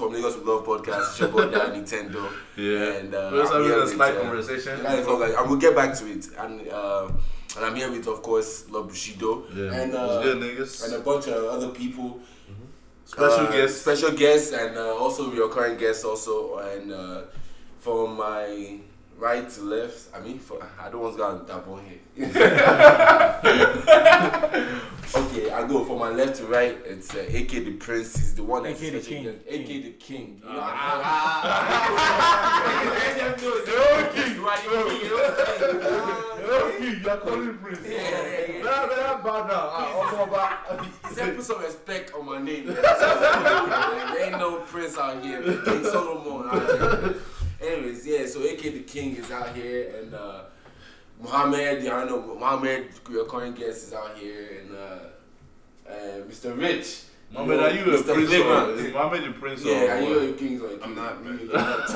From Lagos with Love podcast. It's your boy Dan Nintendo. Yeah. And uh, We're just having a slight uh, conversation. yeah, like, and we'll get back to it. And uh, and I'm here with, of course, Love Bushido Yeah. and uh, and a bunch of other people. Special Uh, guests. special guests, and uh, also recurring guests also. And uh, from my right to left, I mean, for, I don't want to go on that one here. okay, I go from my left to right. It's uh, AK the Prince. He's the one that's AK the King. AK the King. You know, Ah. ah, them know it's the King. You are the King. you King. you're calling Prince. Yeah, yeah, yeah. Nah, man, I'm bad now. Ah, Omoba. He said put some respect on my name. there ain't no prince out here. King Solomon out here. Anyways, yeah, so AK the King is out here and uh Mohammed, yeah, I know Mohammed, your current guest is out here and uh, uh Mr. Rich. Mohammed, are you a prince or Flagrant. is Mohammed a prince or Yeah, are you what? a king or a king? I'm not, man. You're not.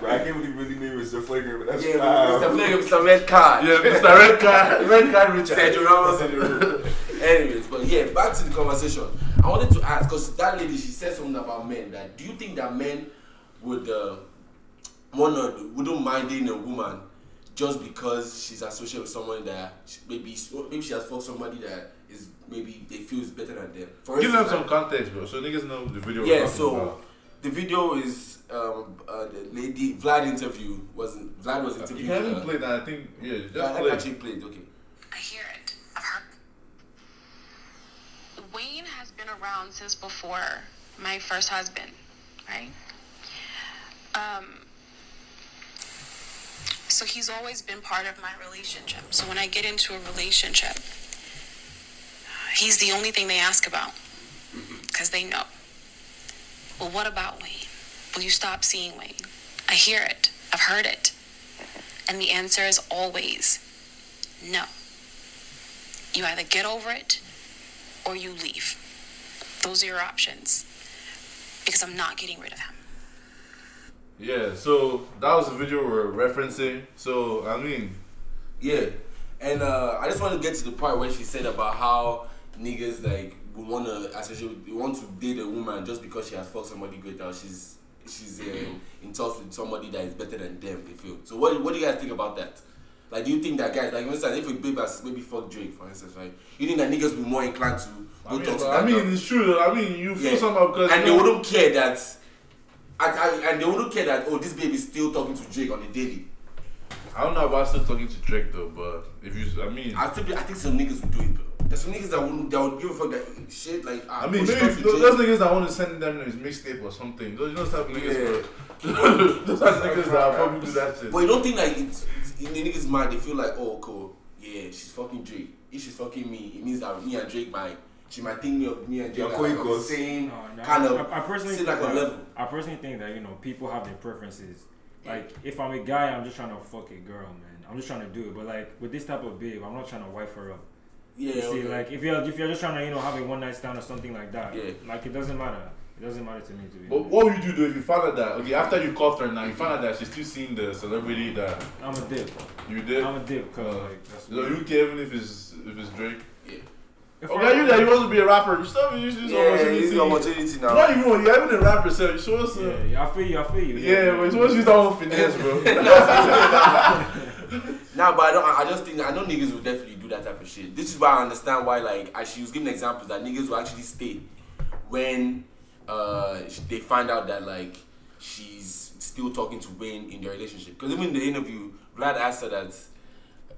Bro, I can't believe really name Mr. Flagrant, but that's Yeah, fine. Mr. Flagrant, Mr. Red Card. Yeah, Mr. Red Card. Red Card Richard. Sergio Ramos in the room. Anyways, but yeah, back to the conversation. I wanted to ask because that lady she said something about men. That do you think that men would uh, wanna wouldn't mind dating a woman just because she's associated with someone that she- maybe maybe she has fucked somebody that is maybe they feel is better than them. For Give them instance, some context, bro, so niggas know the video. yeah, so about. the video is um, uh, the lady Vlad interview was Vlad was You interviewing. can even her. play that. I think yeah, just Yeah, I play. actually played. Okay. I hear it. I've heard. Wayne has been around since before my first husband, right? Um, so he's always been part of my relationship. So when I get into a relationship, uh, he's the only thing they ask about mm-hmm. because they know. Well, what about Wayne? Will you stop seeing Wayne? I hear it. I've heard it. And the answer is always no. You either get over it or you leave. Those are your options. Because I'm not getting rid of him. Yeah, so that was the video we're referencing. So I mean, Yeah, and uh, I just want to get to the part where she said about how niggas like want to associate, want to date a woman just because she has fucked somebody great out. She's she's uh, in touch with somebody that is better than them. They feel. So what what do you guys think about that? Like, do you think that guys, like, for instance, if a babe has maybe fuck Drake, for instance, right? You think that niggas will be more inclined to I go mean, talk to I that mean girl? it's true. I mean, you feel Yeah. somehow because and they wouldn't care that. And, and, and they wouldn't care that oh this babe is still talking to Drake on the daily. I don't know about still talking to Drake though, but if you, I mean, I think I think some niggas would do it, bro. There's some niggas that wouldn't that would give a fuck that shit like. ah, I mean, maybe if those, those niggas that want to send them his mixtape or something. Those, you know, type of niggas, Yeah. bro. those are niggas that probably do that shit. But you don't think like it's, it's in the niggas' mind they feel like oh cool yeah she's fucking Drake if she's fucking me it means that me and Drake might she might think me of me and Drake You're are like, on the co-equals. same No, no, kind of I, I personally same think like a that, level. I personally think that you know people have their preferences. Like if I'm a guy, I'm just trying to fuck a girl, man. I'm just trying to do it. But like with this type of babe, I'm not trying to wife her up. Yeah, You see, okay. like if you're if you're just trying to you know have a one night stand or something like that, Yeah. like it doesn't matter. It doesn't matter to me to be. But honest. what would you do though if you found out that okay after you cuffed her now you found out that she's still seeing the celebrity that I'm a dip. you did? I'm a dip, cause Uh, like that's So you care even if it's if it's Drake? Yeah If Okay, you that you want to be a rapper, you still use this yeah opportunity. it's the opportunity now Not even when you're even a rapper, so you're supposed Yeah, to. yeah, I feel you. I feel you. Yeah, but you're supposed to use that one finesse, bro. Nah, but I don't. I I just think I know niggas will definitely do that type of shit. This is why I understand why, like, as she was giving examples that niggas will actually stay when uh they find out that like she's still talking to Wayne in their relationship. Because even in the interview, Vlad asked her that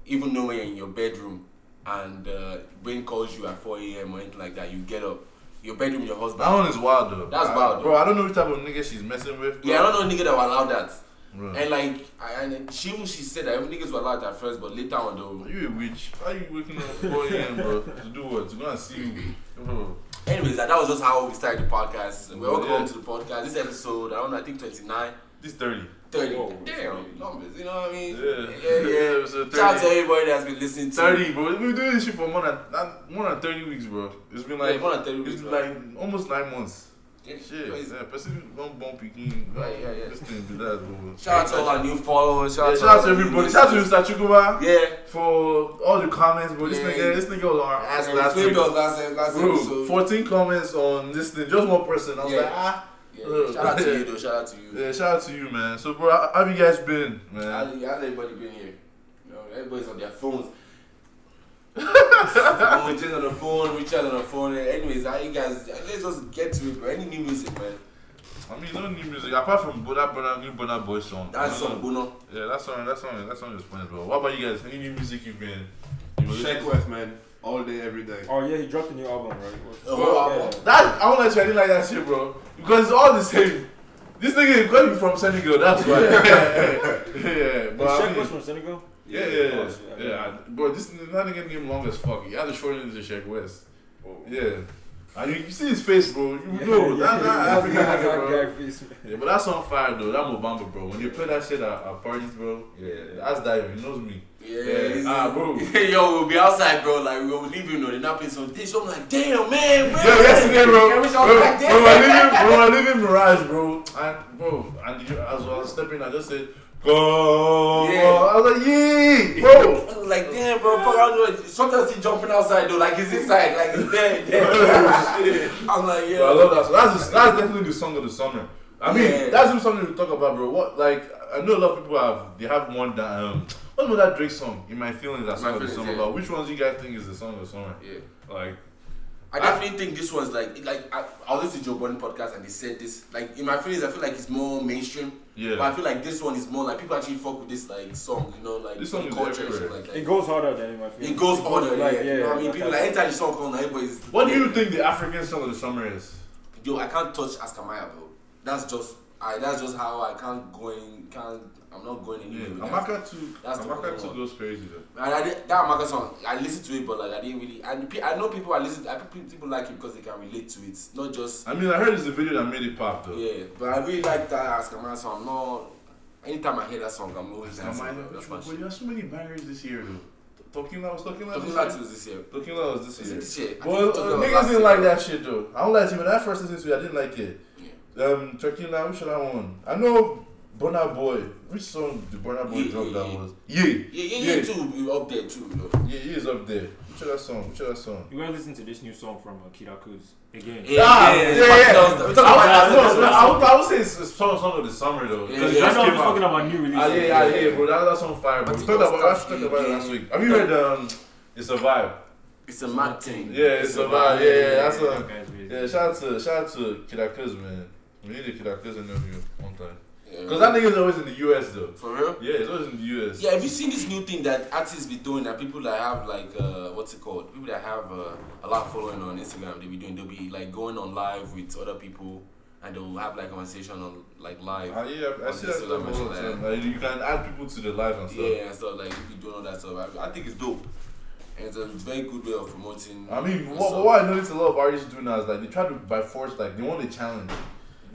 even though you're in your bedroom and uh, Wayne calls you at 4 a.m. or anything like that, you get up. Your bedroom, your husband. that one is wild though. That's I- wild, bro. I don't know which type of nigga she's messing with. Bro. yeah, I don't know a nigga that will allow that. Bro. And like, I, and she she said that even niggas were allowed at first, but later on though, You a witch? Why you waking up 4 a.m., bro? To do what? To go and see you, bro. Anyways, that, that was just how we started the podcast. And welcome Yeah. to the podcast. This episode, I don't know, I think 29, This 30. 30. Whoa. Damn, numbers, you know what I mean? Yeah. yeah. yeah. episode Shout out to 30. everybody that's been listening to 30, bro. We've been doing this shit for more than more than 30 weeks, bro. It's been like Yeah, more than 30 it's weeks, been bro. like almost nine months. Yeah, Shit, crazy. yeah, person don't bump picking. Right, yeah, yeah. This thing do that. bro. Shout out to all our new followers. Shout, Yeah, out, shout out to all our new everybody. Shout out to. Mr. Chukuma Yeah. for all the comments, bro. This Yeah. nigga, this nigga was on our ass And last week. Last, last Bro, episode. 14 comments on this thing, just one person. I was Yeah. like, ah. Yeah, shout out to you though. Shout out to you. Yeah, shout out to you, man. So, bro, how how have you guys been, How's, man? how's everybody been here? You know, everybody's on their phones. I'm with on the phone, we Richard on the phone. Anyways, how you guys? Let's just get to it, bro. Any new music, man? I mean, no new music apart from Bona Bona, new Burna Boy song. That's No, some no. Bono. Yeah, that song, that song, that song is funny, bro. What about you guys? Any new music you've been? You been Sheck West, man. All day, every day. Oh yeah, he dropped a new album, right? The whole Yeah. That I won't let you. I like that shit, bro. Because it's all the same. This nigga is going to be from Senegal. That's why. yeah, but Is I Shaq mean, was from Senegal. yeah, yeah, yeah, Oh, yeah. shit, I- Bro, this that nigga name long as fuck. He had to shorten it to Sheck West. Oh. Yeah. And you, you see his face, bro. You know that, that African nigga, bro. Yeah, but that's on fire though. That Mo Bamba, bro. When you play that shit at, at parties, bro. Yeah, that's Dio. He knows me. Yeah, Yeah. he's- Ah, bro. Yo, we'll be outside, bro. Like we'll leave you know they're not playing some dish. I'm like, damn, man, man. Yo, yesterday, bro. I wish Bro, I was back bro, I there. live in, bro, I live in Mirage, bro. And bro, and you, as I was stepping, I just said, "Go!" Yeah. I was like, "Yee, bro." I was like, damn, bro, fuck, I don't know. Sometimes he jumping outside though, like he's inside, like he's there, there. I'm like, yeah. Bro, I love that. So that's that's definitely the song of the summer. I mean, Yeah. that's the something to talk about, bro. What like I know a lot of people have they have one that um what about that Drake song? In my feelings, that In song My of the summer. yeah. But which ones you guys think is the song of the summer? Yeah. Like, I definitely think this one's like like I, I was listening to Joe Budden podcast and they said this like in my feelings I feel like it's more mainstream. Yeah. But I feel like this one is more like people actually fuck with this like song, you know, like This song the culture and shit everywhere. like It goes harder than in my feelings. It goes harder, like, yeah. you know what I mean? People like of- anytime the song comes on, everybody's what do you think the African song of the summer is? Yo, I can't touch Askamaya, bro. That's just I. That's just how I can't go in. Can't. I'm not going anywhere. that. Amaka too. That's Amaka too goes crazy though. And I did, that Amaka song, I listened to it, but like I didn't really. And I know people are listening. I people, like it because they can relate to it, not just I mean, I heard it's the video that made it pop though. yeah. But I really like that Askamaya song. Not. Anytime I hear that song, I'm always dancing. Am I- bro. That's my But you have so many bangers this year though. Talking Loud was Talking Loud Talking Loud was this year. Talking Loud was this year. this year? Well, Talking uh, niggas didn't like that shit though. I don't like it. When I first listened to it, I didn't like it. Yeah. Um, Turkey Loud, which I want? I know Burna Boy. Which song did Burna Boy Yeah, drop yeah, that yeah. was? Yeah. Yeah, yeah, yeah, too. We up there too, you. Yeah, he is up there. Which other song? Which other song? You gotta listen to this new song from uh, Kida Kudz again. Yeah, Ah, yeah, yeah, yeah. yeah. We're talking about I, I, no, I, would, I would say it's a song, song of the summer though. Yeah, Because yeah. I know I'm just talking about new releases. Ah, yeah, yeah, yeah, bro. That, that's on fire, bro. I We talked it was about, I talked about it last Again. week. Have you heard um, It's a Vibe? It's a mad thing. Yeah, it's a vibe. Yeah, yeah, that's a. Yeah, shout out to shout out to Kida Kudz, man. We need a Kida Kudz interview one time. Yeah. Cause that nigga's always in the US though. For real? Yeah, he's always in the US. Yeah, have you seen this new thing that artists be doing that people that have like uh what's it called? People that have uh, a lot of following on Instagram, they be doing they'll be like going on live with other people and they'll have like conversation on like live. Ah, yeah, I On see that stuff all the time. Like, you can add people to the live and stuff. yeah, and stuff like you be doing all that stuff. I, I think it's dope. And it's a very good way of promoting. I mean, what, what I noticed a lot of artists do now is like they try to by force like they want a challenge.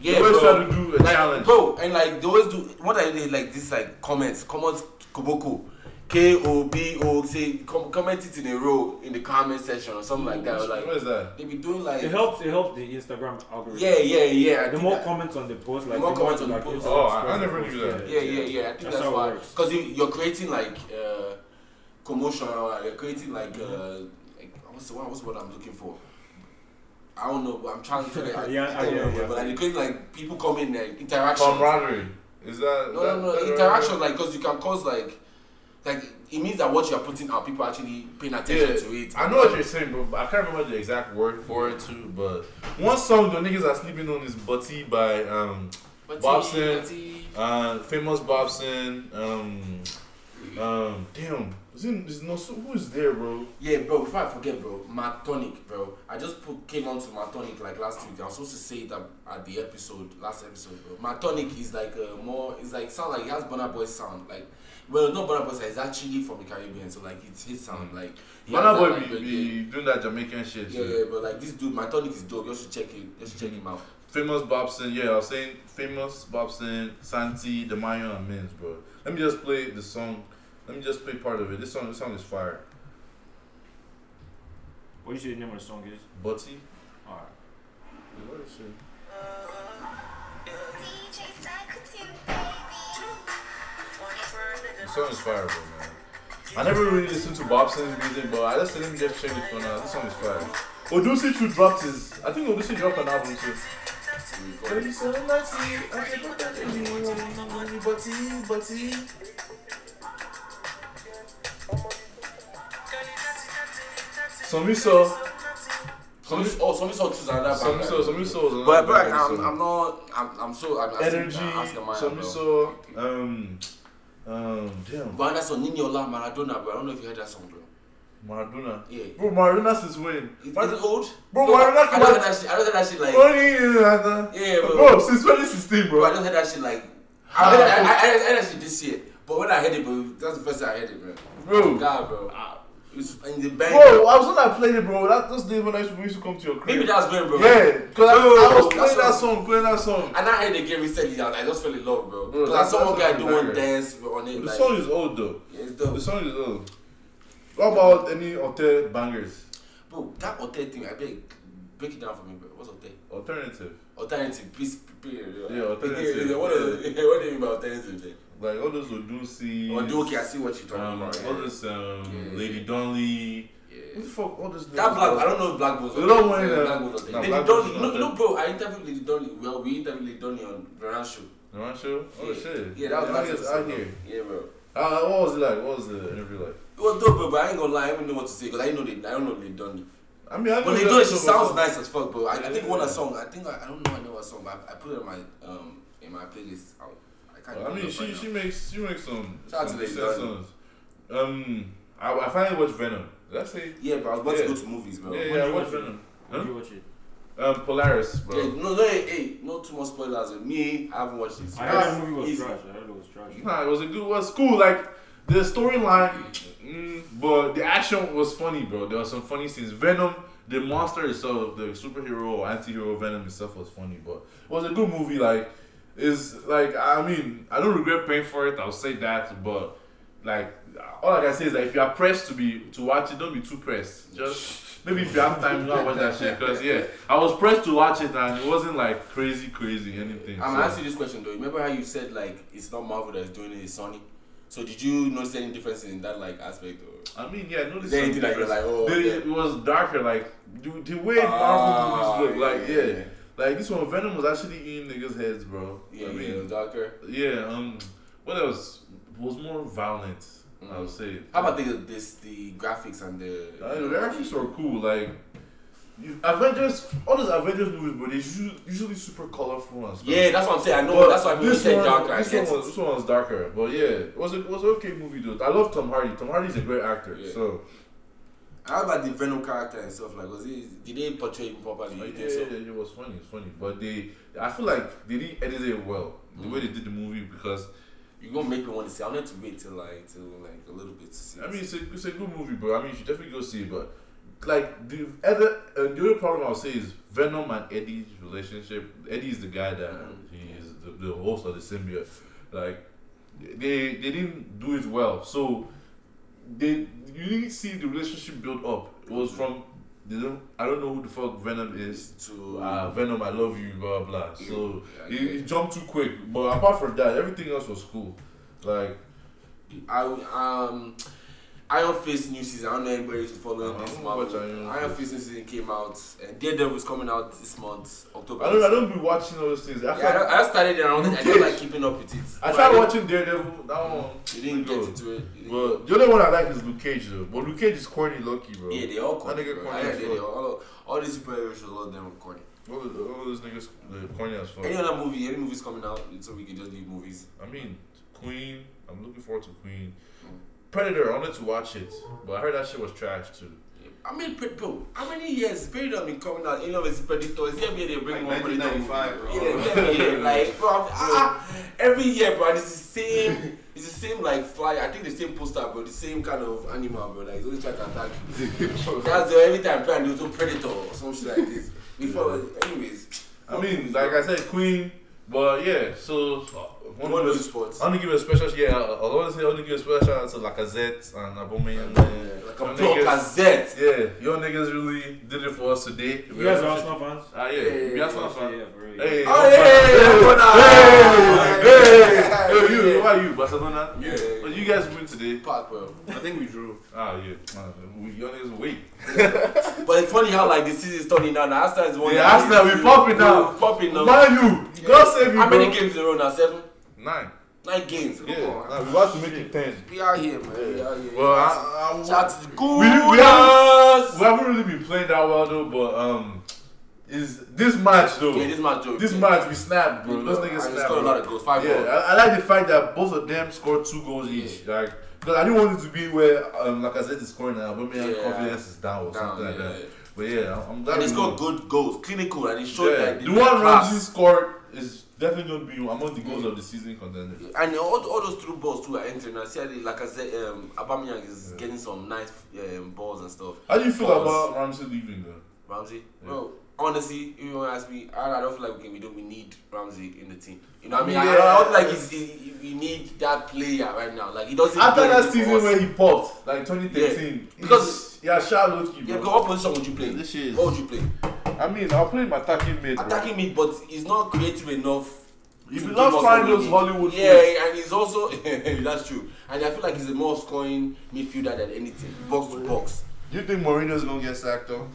Yeah, they always bro. try to do a like, challenge. bro, and like they always do. What I did like this like comments, comments, Koboko, K O B O. Say com- comment it in a row in the comment section or something like that. Or, like what is that? they be doing like It helps. It helps the Instagram algorithm. Yeah, yeah, yeah. I The more that- comments on the post, like The more comments on the like, post. Oh, I- I never knew that. Yeah, yeah, yeah. I think That's that's, how it why. Because you, you're creating like uh, commotion, or you're creating like, uh, like what's the one? What's what I'm looking for? I don't know, but I'm trying to figure out. Yeah, I don't yeah, know, yeah. But like, you're creating like people coming like interaction. Camaraderie. Is that? No, that, no, no, that- interaction. Like, because you can cause like, like it means that what you're putting out, people actually paying attention Yeah, to it. I know what you're saying, bro. But I can't remember the exact word for it too. But one song the niggas are sleeping on is "Butty" by um, But Bobson. but he- uh, famous Bobson. Um, um, damn, is it, is no so who's there, bro? Yeah, bro. Before I forget, bro, Matonic, bro. I just put came on to Matonic like last week. I was supposed to say that at, the episode, last episode, bro. Matonic is like a more, it's like sound like it has Burna Boy sound, like. Well, not Burna Boy sound. It's actually from the Caribbean, so like it's his sound, mm. like. he has Boy like, be, be doing that Jamaican shit. Yeah, yeah, but like this dude, Matonic is dope. You should check it. You should check mm-hmm. him out. Famous Bobson, yeah, I was saying famous Bobson, Santi, the Mayo and Mins, bro. Let me just play the song. Let me just play part of it. This song, this song is fire. What is the name of the song is? Butsy. Alright. What is it? This song is fire, bro, man. I never really listened to Bobson's music, but I just let me just check it for now. This song is fire. Odunsi too dropped his. I think Odunsi dropped an album too. But you so lucky, I can't put that in you. Butty, butty. Some saw. Some oh, some songs is another Some band, saw. Some saw. But bro, I'm, I'm not. I'm, I'm so. I'm, I'm Energy. asking Some bro. saw. Um. Um. Damn. But that's on Niniola Maradona, bro. I don't know if you heard that song, bro. Maradona. Yeah. Bro, Maradona since when? Is, is it old? Bro, No, Maradona I don't hear that shit. I don't hear that shit like. Only Yeah, bro. Bro, since 2016, Bro, I don't hear that shit like. I heard, that, I, I, I heard that shit this year. But when I heard it, bro, that's the first time I heard it, bro. Bro. God, bro. It's in the bank. Bro, I was when I played it, bro. That those days when I used to, used to come to your crib. Maybe that's when, bro. Yeah, because I, I was playing that song, playing that song. And I heard it again recently. I, I just fell in love, bro. Because I saw one guy doing dance on it. The like, song is old though. Yeah, it's The song is old. What about any alté bangers? Bro, that alté thing, I beg, break it down for me, bro. What's hotel? Alternative. Alternative, please prepare. Yeah, alternative. Yeah, what, is, what do you mean by alternative then? Like all those Odunsi. Oh, okay, I see what you're talking Um, about. all Yeah. this um, Yeah. Lady Donli. Yeah. What the fuck? All this. That black, I don't know if black know when, Yeah, uh, black nah, Lady Black Dolly, Bulls you is know, not you know, bro. I interviewed Lady Donli. Well, we interviewed Lady Donli on Veran's show. One show? Oh yeah. shit. Yeah, that was last episode. I hear. Yeah, bro. Uh, what was it like? What was the interview like? It was dope, bro. But I ain't gonna lie, I don't know what to say because I know they, I don't know Lady Donli. I mean, I But know Lady Donli, she sounds nice as fuck, bro. I, think one the song. I think I, I don't know. I know what song, but I, I put it in my um in my playlist. I, I can't. I mean, she right she now. makes she makes some Shout out to Lady decent songs. Um, I, I finally watched Venom. Did I say? Yeah, bro. I was about Yeah. to go to movies, bro. Yeah, When yeah, I watched watch it? Venom. When Huh? did you watch it? Um, Polaris, bro. Yeah, no, no, hey, hey, no too much spoilers. Me, I haven't watched it. I heard that Ah, movie was easy. trash. I heard it was trash. Nah, it was a good, it was cool. Like the storyline, mm, but the action was funny, bro. There were some funny scenes. Venom, the monster itself, the superhero or anti-hero Venom itself was funny, but it was a good movie. Like, is like I mean, I don't regret paying for it. I'll say that, but like all I can say is that if you are pressed to be to watch it, don't be too pressed. Just maybe if you have time, go and watch that shit. Because yeah, I was pressed to watch it and it wasn't like crazy, crazy anything. I'm so- you this question though. Remember how you said like it's not Marvel that's doing it, it's Sony. So did you notice any differences in that like aspect? Or? I mean, yeah, no, Is there anything that you're like, oh, the, yeah. it was darker, like the, the way Ah, Marvel movies look, like yeah, yeah. Like this one, Venom was actually eating niggas' heads, bro. Yeah, I yeah, mean, darker. yeah. Um, what else was more violent? I would say. How about the this the graphics and the? Uh, the graphics are cool. Like Avengers, all those Avengers movies, but they're usually, usually super colorful and stuff. Yeah, that's what I'm saying. I know But that's why people say one, darker. I This one, was, this one was darker, but yeah, it was a, it was an okay movie though. I love Tom Hardy. Tom Hardy's a great actor. Yeah. So How about the Venom character and stuff? Like, was it? Did they portray him properly? Like, yeah, think so? it was funny, it's funny. But they, I feel like they didn't edit it well. The way they did the movie because You're gonna make me want to see. I need to wait till like till like a little bit to see. I mean it's a, it's a good movie, bro. I mean you should definitely go see it. But like the other, uh, the other problem I'll say is Venom and Eddie's relationship. Eddie is the guy that he is the, the host of the symbiote. Like they they didn't do it well, so they you didn't see the relationship build up. It was from they don't I don't know who the fuck Venom is to uh, Venom, I love you, blah blah. So Yeah, he jumped too quick. But apart from that, everything else was cool. Like I um Iron Fist new season. I don't know anybody who's following I this don't watch Iron Iron Fist. New season came out, and Daredevil is coming out this month, October. I don't I don't be watching all those things. I, Yeah, I, tried, I started it. I don't, I don't like keeping up with it. I tried watching Daredevil. That one. Mm-hmm. You didn't get into it. But the only one I like is Luke Cage though. But Luke Cage is corny, lucky, bro. yeah, they all That corny. nigga bro. corny Yeah, they, they all, all these superheroes, a lot of them are corny. All, all those niggas, the corny as fuck. Any other movie, any movies coming out, so we can just leave movies. I mean, Queen. I'm looking forward to Queen. Predator. I wanted to watch it, but I heard that shit was trash too. I mean, pre- bro, how many years Predator been coming out? You know, it's Predator. Is every year they bring Like one Predator bro. Yeah, every year. Like, bro, I'm- ah, ah, every year, bro. It's the same. It's the same like fly. I think the same poster, bro. The same kind of animal, bro. Like, it's always trying to attack you. That's the every time trying to do Predator or some shit like this. Before, anyways. I mean, like I said, Queen. But yeah, so uh, one one of of those sports. I want to give a special yeah. I I want to say I want to give a special shout out to Lacazette and Aubameyang. man. Like a Them pro niggas- gazette. Yeah, your niggas really did it for us today. You guys are Arsenal fans? Ah yeah, Hey, we Arsenal Yeah, fan. for real. Hey, Oh, yeah, yeah, yeah, hey, yeah, hey, yeah, hey, yeah, you, yeah. who are you, Barcelona? Yeah, yeah, But you guys win today. Park, bro. I think we drew. Ah, yeah. Uh, we, your niggas wait. But it's funny how like the season is turning now. Now Arsenal is one. Yeah, Arsenal, we popping now. We popping now. Man, you. God save you, How many bro. games in a row now? Seven, Nine. nine games. Come Yeah. on. We about to make it ten. We out here, man. We out here. Well, I, I, Shout out to the We- we. We haven't really been playing that well though, but um, is this match though? Yeah, this match, Joe. This match we snapped, bro. Those niggas snapped. scored a lot of goals. Five Yeah, goals. I, I like the fact that both of them scored two goals each. Like, because I didn't want it to be where, um, like I said, is scoring now, but Yeah. confidence is down or Down, something like that. yeah. But yeah, I'm- glad. And they scored good goals, clinical, and it showed Yeah, that the one. Ramsey scored is definitely going to be among the goals of the season contender. And all, all those through balls too are entering. I see, like I said, um, Aubameyang is getting some nice um, balls and stuff. How do you feel Balls. about Ramsey leaving though? Ramsey? Bro, honestly, if you want to ask me, I, I don't feel like we, can, we don't we need Ramsey in the team. You know what I mean? I, I don't feel like he's, he, we need that player right now. Like he doesn't. After that season us. where he popped, like 2013, Yeah, because- yeah, Charlotte, yeah, bro. because what position would you play? This shit is- What would you play? I mean, I'll play my attacking mid. bro. Attacking mid, but he's not creative enough. He to loves give us finding what we those. Hollywood Yeah, flicks. and he's also that's true. And I feel like he's a more scoring midfielder than anything, box to box. Do you think Mourinho's gonna get sacked though?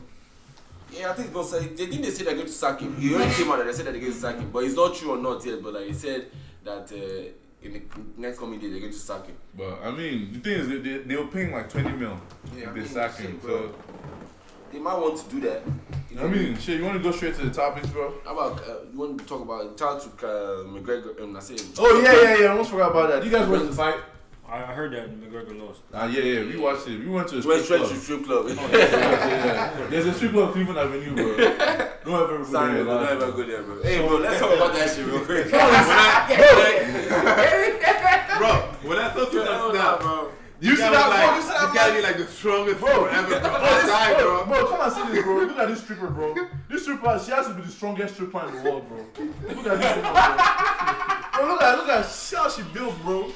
Yeah, I think they'll they didn't they say they're going to sack him. He already came out and they said that they're going to sack him, but it's not true or not yet. But like he said that uh, in the next coming day they're going to sack him. But I mean, the thing is, they, they, they were paying like 20 mil Yeah, if they sack him. So, They might want to do that. You know I mean, shit, you want to go straight to the topics, bro? how about uh, you want to talk about out to uh, McGregor? Um, I say. Oh, yeah, yeah, yeah. I almost forgot about that. You guys to the fight? I I heard that McGregor lost. Ah, yeah, yeah. We watched it. We went to a We went strip straight club. to strip club. yeah. There's a strip club Cleveland Avenue, bro. Don't ever go Sorry, there. bro, don't ever go there, bro. Hey, bro, let's talk about that shit real quick. Bro, when I thought you Hell that nah, snap, bro. You see that that, bro? like, You see this that, guy bro? be like the strongest Bro, bro ever, bro. Bro, That this, bro, bro. bro, come and see this, bro. Look at this stripper, bro. This stripper, she has to be the strongest stripper in the world, bro. Look at this stripper, bro. Bro, look at, look at, how she built, bro.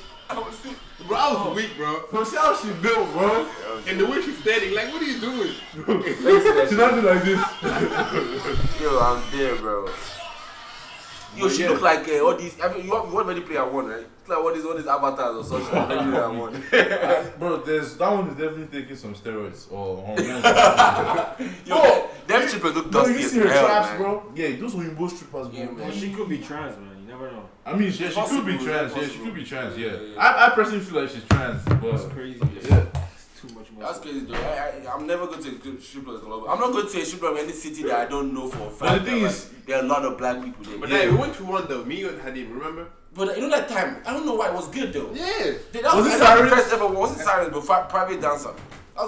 Bro, I was weak, bro. Bro, see how she built, bro. And the way she's standing, like, what are you doing? She not do like this. Yo, I'm there, bro. Yo, she yeah. look like uh, all these. I mean, you want Ready Player One, right? It's like all these all these avatars or something. Ready Player One. Bro, there's that one is definitely taking some steroids or hormones. Yo, Bro, them strippers look no, dusty you as see her hell, traps, man. bro. Yeah, those were both strippers, bro. Yeah, man. Well, she could be trans, man. You never know. I mean, yeah, she could be trans. Yeah, she could be trans. Yeah, Yeah, yeah. I, I personally feel like she's trans, but That's but crazy. yeah. Too much That's crazy, though. I, I, I'm never going to a strip club. I'm not going to a strip club in any city that I don't know for a fact. But the thing that, is- like, there are a lot of black people there. But yeah. then we went to one though, me and Hadim, remember? But you know that time, I don't know why it was good though. Yeah. That was, Was it that was the Cyrus? first ever. Was it Cyrus? But fi- private dancer.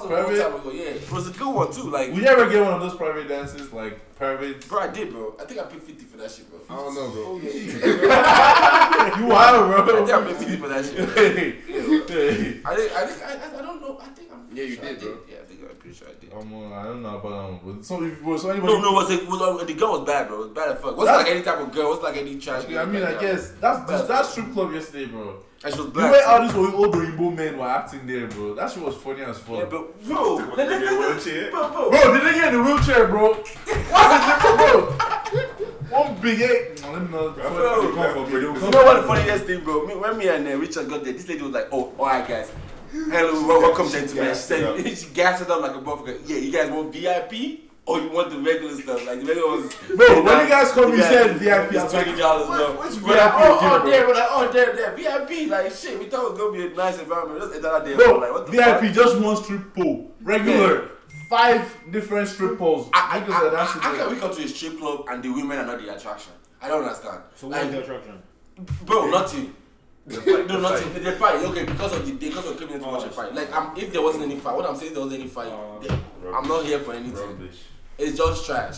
That was a long time ago. Yeah, it was a good one too. Like, Would you ever get one of those private dances, like private? bro, I did, bro. I think I paid fifty for that shit, bro. I don't know, bro. Oh yeah, yeah. You wild, bro. I think I bro. paid fifty for that shit. Bro. Hey, hey. I think, I think, I, I- I don't know. I think I'm. Yeah, you sure I did, bro. Yeah, I think I'm pretty sure I did. Um, uh, I don't know about um, but so if was so anybody. No, no, was it was uh, the girl was bad, bro. It was bad as fuck. It wasn't That's- like any type of girl. It was like any trash. Okay, girl. I mean, I Like, guess that's that's that strip club yesterday, bro. And she was The black. way too. all these old old Oyinbo men were acting there, bro. That shit was funny as fuck. Yeah, but bro, What, they get a wheelchair? bro, bro. Bro, did they get in the wheelchair, bro? What's the difference, bro? One big eight. No, let me know. Bro, Come bro, for me. bro, You know for what the me. funniest thing, bro? Me, when me and uh, Richard got there, this lady was like, "Oh, all right, guys, hello, wel- welcome, gentlemen." She said, she gassed it up like a motherfucker. Yeah, you guys want VIP or you want the regular stuff? Like the regular was. Bro, when you guys come, you said VIP. I It's was like, twenty dollars, bro. what- which We're like, VIP oh, again, oh, bro? there, we're like, oh, there, there, VIP. Like shit, we thought it was gonna be a nice environment. Let's enter that there, Bro, Like, what the VIP fuck? just one strip pole. Regular. Five different strip poles. I, I, Niggas are I, dancing I, how there. can we come to a strip club and the women are not the attraction? I don't understand. So like, what's the attraction? bro, nothing. No, the nothing. fight. They fight. Okay, because of the because of coming to watch a fight. Like, I'm, if there wasn't any fight, what I'm saying, if there was any fight, Uh, then I'm not here for anything. Rubbish. It's just trash.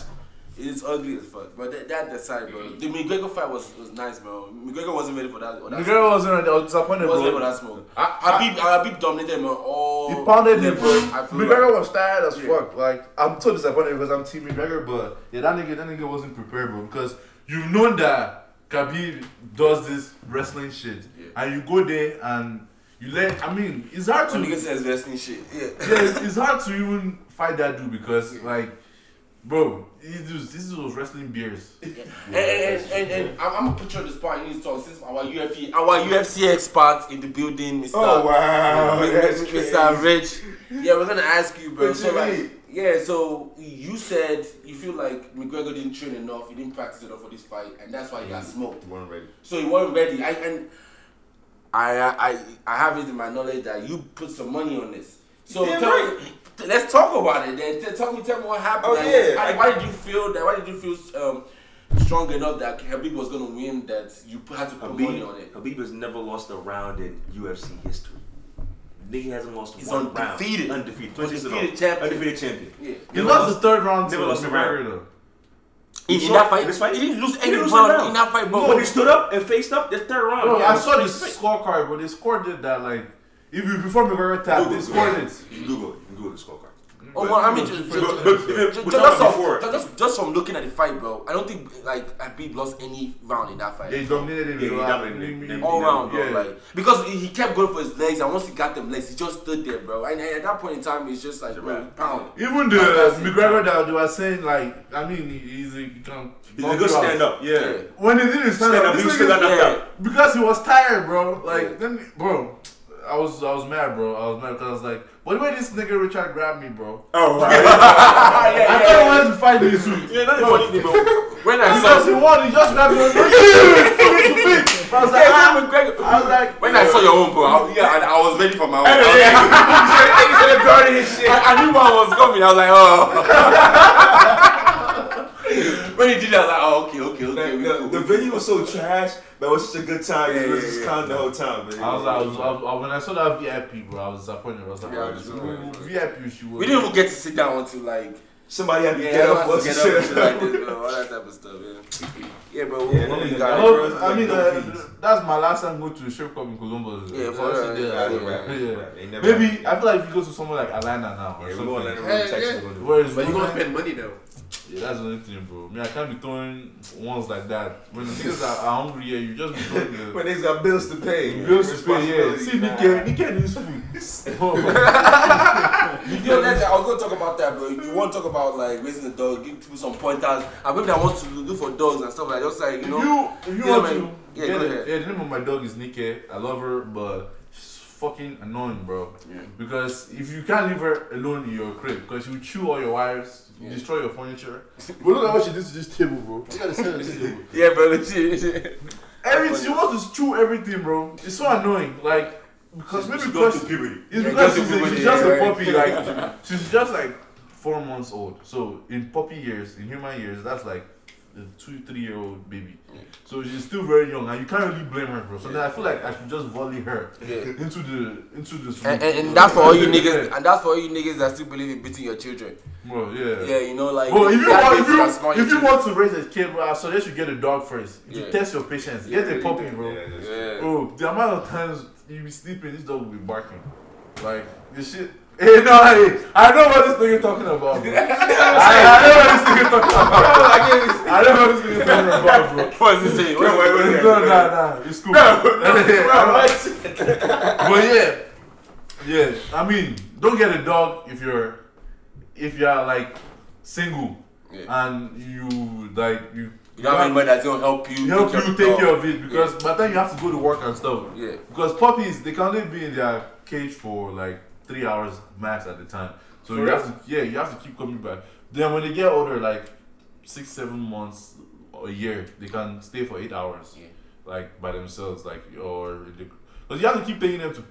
It's ugly as fuck. But that, that aside, bro. The McGregor fight was, was nice, bro. McGregor wasn't ready for that. For that girl wasn't ready. I was disappointed, He wasn't ready for that smoke. I- Khabib, Khabib dominated him on all. He pounded him, bro. levels, I feel McGregor like. was tired as Yeah. fuck. Like, I'm so disappointed because I'm Team McGregor, but yeah, that nigga, that nigga wasn't prepared, bro. Because you've known that Khabib does this wrestling shit, Yeah. and you go there and you let. I mean, it's hard to. Nigga says wrestling shit. Yeah. yeah, it's, it's hard to even fight that dude because like bro, these dudes, this was wrestling beers. And, and, and, and I'm, I'm gonna put you on the spot. You need to talk since our UFC, our UFC expert in the building, Mr. Oh wow, Mi- that's Mi- crazy. Mr. Rich. Yeah, we're gonna ask you, bro. So like, yeah. So you said you feel like McGregor didn't train enough, he didn't practice enough for this fight, and that's why he got mm. smoked. You weren't ready. So he wasn't ready. I and I I I have it in my knowledge that you put some money on this. So Yeah, tell right. Me, let's talk about it. Then Tell- tell me, tell me what happened. Oh, Like, yeah, why, why did you feel that? Why did you feel um, strong enough that Khabib was gonna win? That you had to put money on it. Khabib, Khabib has never lost a round in UFC history. Nigga hasn't lost He's one undefeated. round. Undefeated. 26 Undefeated oh. champion. Undefeated champion. Yeah. He Never lost lost- the third round to never lost a round. though. In, in that fight, fight? he didn't lose any didn't round round. in that fight, bro. No, when he stood up and faced up, the third round. Bro, yeah, I saw the scorecard, but the score did that like if you before McGregor tapped, they Google, scored it. Google it. You Google the scorecard. Oh, well, I mean, just, just, but- but- just, just, from, just, just from looking at the fight, bro, I don't think like Khabib lost any round in that fight. Yeah, he dominated him. Yeah, he dominated all round, bro. Yeah. Like because he he kept going for his legs, and once he got them legs, he just stood there, bro. And, and at that point in time, it's just like, bro, pound. Even the Fantastic. McGregor that they were saying like, I mean, he's a, he can He's a good stand up. Yeah. Yeah. When he didn't stand, Stand up, up, this he still got knocked yeah. out. because he was tired, bro. Like then, bro, I was I was mad, bro. I was mad because I was like, what the way this nigga Richard grabbed me, bro? Oh, wow. yeah, I yeah, thought he wanted to fight me soon. yeah, that's the funny thing, bro. When I Because he saw, won, he just grabbed me. I was like, I was like, yeah, ah. McGregor. I was like, When I saw your own, bro, I, yeah, and I was ready for my own. I, He should have guarded his shit. I, I knew one was coming. I was like, oh. When he did that, I was like, oh, okay, okay, okay. Like, we the, cool. the video was so trash, but it was such a good time. Yeah, it was yeah, just yeah. calm the whole time. Man. I was, I was, I was, when I saw that VIP, bro, I was disappointed. I was like, Yeah, oh, I was this disappointed. VIP she was. we didn't even get to sit down until like Somebody had to yeah, get I up. want to get the up shit? shit like this, bro. All that type of stuff, yeah. Yeah, bro. Yeah, what that we nigga- got, I, bro? hope, I mean, uh, that's my last time going to a strip club in Columbus. Yeah, for I real, actually did yeah, that. yeah, Yeah. right. They never Maybe I feel like if you go to somewhere like Atlanta now, or Yeah, we something. going to Hey, Texas. yeah. we're gonna do it. Whereas But you gonna spend money though. Yeah, that's the only thing, bro. Me, I can't be throwing ones like that. When the niggas are, are hungry, yeah, you just be throwing the When they's got bills to pay. bills to pay. Yeah, Responsibility. see, Nick, Nick needs food. Yo, let's, I'll go talk about that, bro. You want to talk about like raising the dog, give people some pointers, and people that want to look for dogs and stuff like that. Just like you know, you, if you Yeah, want man. to, Yeah, get go ahead. yeah, the name of my dog is Nike. I love her, but she's fucking annoying, bro. Yeah. Because if you can't leave her alone in your crib, because she will chew all your wires, Yeah. destroy your furniture. but look at what she did to this table, bro. You gotta on this table. yeah, bro. legit. Everything she wants to chew everything, bro. It's so annoying. Like because maybe She because to puberty. it's Yeah, because she's, puberty, she's just a puppy. Like she's just like four months old. So in puppy years, in human years, that's like two, three year old baby. Yeah. So she's still very young, and you can't really blame her, bro. So then I feel like I should just volley her Yeah. into the into the. And, and, and that's for all you niggas, and that's for all you niggas that still believe in beating your children. Bro, yeah. Yeah, you know, like Well, if you want, if you, if you want to raise a kid, bro, I suggest you get a dog first. You Yeah. test your patience. Get a puppy, bro. Yeah, Yeah. Bro, the amount of times you be sleeping, this dog will be barking. Like, this shit. Hey, no, hey, I know what this nigga talking about, bro. I, I know what this nigga talking about. I know what this nigga talking about, bro. What's he saying? What's wait, wait, he wait. No, nah, nah, it's cool. but yeah, yeah. I mean, don't get a dog if you're, if you're like single Yeah. and you like you. You don't have anybody that's gonna help you. help care you take dog. care of it because by the time you have to go to work and stuff. Yeah. Because puppies, they can only be in their cage for like three hours max at the time. So you have to, yeah, you have to keep coming back. Then when they get older, like six, seven months, a year, they can stay for eight hours, Yeah. like by themselves, like or because you have to keep taking them to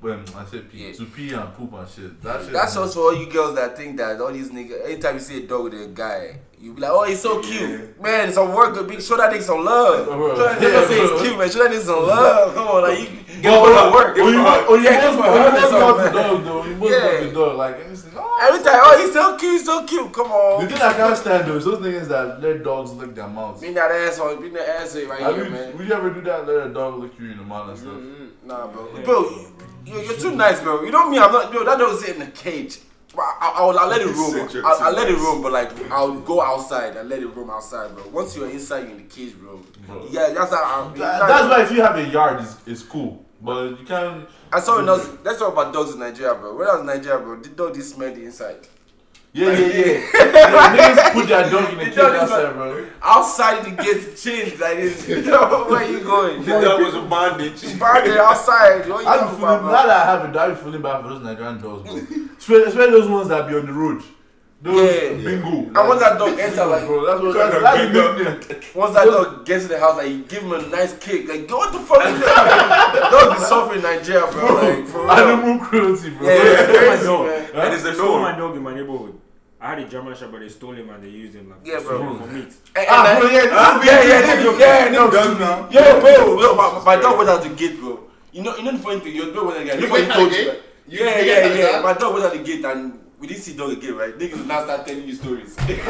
When I said pee, Yeah. to pee and poop and shit. That shit. That's just for all you girls that think that all these niggas. Anytime you see a dog with a guy, you be like, "Oh, he's so cute, man. Some work, big. Show that nigga some love. Show that nigga Yeah, say he's cute, man. Show that nigga some love. Come on, like you get but- to work. Oh, you oh, Yeah, want, that's you heart, want that's to all, the dog though. You want Yeah. to the dog, like and it's oh, Every time, oh, he's so cute, he's so cute. Come on. The thing I can't stand though is those niggas that let dogs lick their mouths. Bring that asshole, bring that ass right Have here, you, man. would you ever do that? Let a dog lick you in the mouth and stuff? Mm, Nah, bro. Bro, you, you're too nice, bro. You know me, I'm not. Yo, that dog sit in a cage. Bro, I, I, will I'll let it roam. I'll, I'll let it roam, but like I'll go outside and let it roam outside, bro. Once you're inside, you're in the cage, bro. Bro. Yeah, that's how. I, That- that's why if you have a yard, it's, it's cool. But you can't. I saw else. Let's talk about dogs in Nigeria, bro. When I was in Nigeria, bro, the dog did smell the inside. Yeah, yeah, yeah. yeah niggas put their dog in the The cage dog is outside, like- bro. Outside the gate chained like this. Yo, where you going? The dog was a bondage. Bonded outside. What you I be talking feeling, about, now that I have it, I be feeling bad for those Nigerian dogs, bro. especially, especially those ones that be on the road. Those Yeah. bingo. And once that dog enter, like, bro, that's what that's, that's the nickname. once that dog gets to the house, like, you give him a nice kick. Like, what the fuck is that? Dogs be suffering in Nigeria, bro. Like, for real. Animal cruelty, bro. Yeah, it's my crazy, dog. man. And it's They a stole no. my dog in my neighborhood. I had a German Shepherd. They stole him and they used him like Yeah, for- bro. for meat. And- Ah, and bro, I- yeah, Huh? this yeah, is- yeah, this nigga, is- yeah, this no, does now. Yo, bro, bro, my, my dog was at the gate, bro. You know, you know the funny thing, your dog was at the gate. You Nobody went at told the you. gate? right? You- Yeah, yeah, went at the yeah. My dog was at the gate and we didn't see dog again, right? Niggas now start telling you stories. they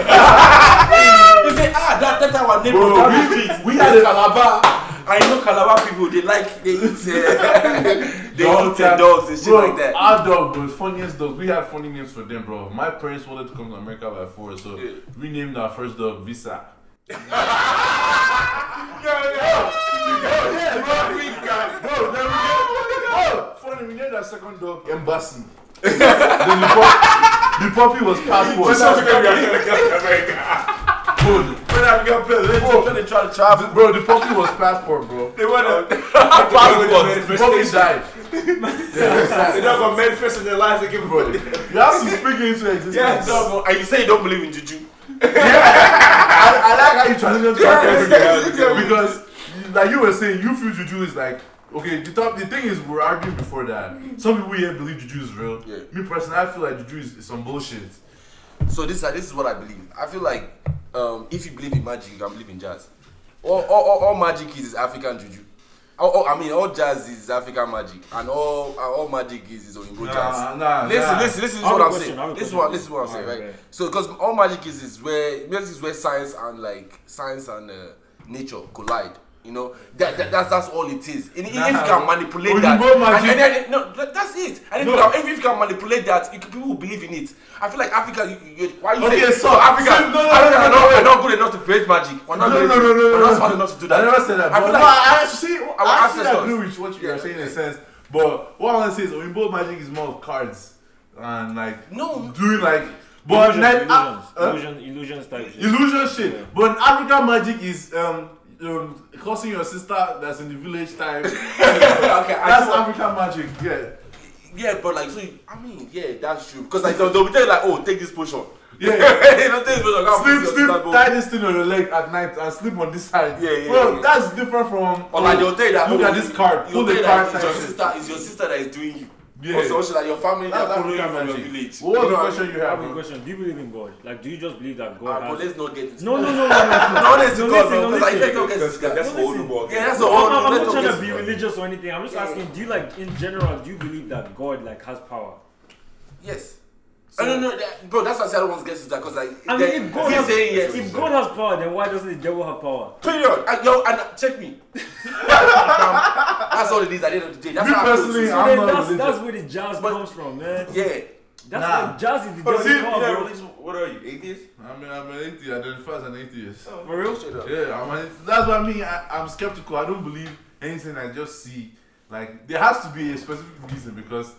say, ah, that, that our neighbor Bro, down we- street. we had a- Calabar. I know Calabar people, they like, they eat, uh, they Dog their tag. dogs and shit bro, like that. Our dog, bro, funniest dogs. We had funny names for them, bro. My parents wanted to come to America by four, so Yeah. we named our first dog Visa. Bro, then we named, bro, funny, we named our second dog Embassy. then the, pup, the puppy was passport. Bro, When African players, when they try to travel, bro, the puppy was passport, bro. they were want to The puppy died. They don't go manifest in their lives and give a Bro, you have to speak into existence. Yeah, no, bro. And you say you don't believe in juju. I, I like how you transition to Yes, yes, because, like you were saying, you feel juju is like okay. The top, the thing is, we we're arguing before that. Some people here believe juju is real. Yeah. Me personally, I feel like juju is, is some bullshit. So this, this is what I believe. I feel like um, if you believe in magic, you can believe in jazz. All, all, all, all magic is, is African juju. All, all, I mean, all jazz is African magic, and all all magic is is Oyinbo Nah, jazz. nah, listen, nah. listen, listen. This is I have what I'm question, saying. I have a This is what this is what I'm saying, right? right. So, because all magic is is where music is where science and like science and uh, nature collide. You know, that, that that's that's all it is. And if you can manipulate that, Oyinbo and, magic- and then no, that- that's it. And if, No. you can, if you can manipulate that, you, can- people will believe in it. I feel like Africa. You, you, why you Okay, say so- Africa? so- no, no, Africa no, are no, not, no. are not good enough to create magic. We're not No, good no, no, no, We're no, not no. smart enough to do that. I never said that. I but feel no, like I actually, see, our I actually ancestors- agree with what you are saying in a sense. But what I want to say is, Oyinbo magic is more of cards and like No. doing like. But illusions, like, illusions, uh, uh, illusion, illusions type shit. illusion shit. Yeah. But African magic is um, um causing your sister that's in the village time. okay, That's African magic. Yeah. Yeah, but like, so you, I mean, yeah, that's true. Because like they'll, they'll be telling like, oh, take this potion. Yeah. you know, take this potion. Sleep, sleep, tie this thing on your leg at night and sleep on this side. Yeah, yeah, Bro, yeah. that's different from. Or like they'll tell you that. Look oh, at this card. Pull the card. it's your sister. It's your sister that is doing you. Yeah. Or some like your family. That's That's following you from your village. What was the question you I have? have a question. Do you believe in God? Like, do you just believe that God Ah, but let's not get into No, no, that. no, no, no. No, let's No, go, listen, bro. no, Because like, listen. let's not get Because into that. that's No, the whole listen. ball. Yeah, that's No, the whole. I'm, I'm let's not trying get to be into that. religious or anything. I'm just asking, do you like, in general, do you believe that God like has power? Yes. I don't know, that- bro. That's why I said I don't want to get into that because like, I mean, if God, he's has, saying yes. if God has power, then why doesn't the devil have power? Period. And, yo, and uh, check me. that's all it is at the end of the day. That's Me how personally, I am not that's, that's where the jazz But- comes from, man. Yeah. That's Nah. like jazz is the But devil's see, power, yeah, bro. what are you, atheist? I mean, I'm an atheist. I identify as an atheist. For real? Yeah, I'm an, that's what I mean. I, I'm skeptical. I don't believe anything I just see. Like, there has to be a specific reason because,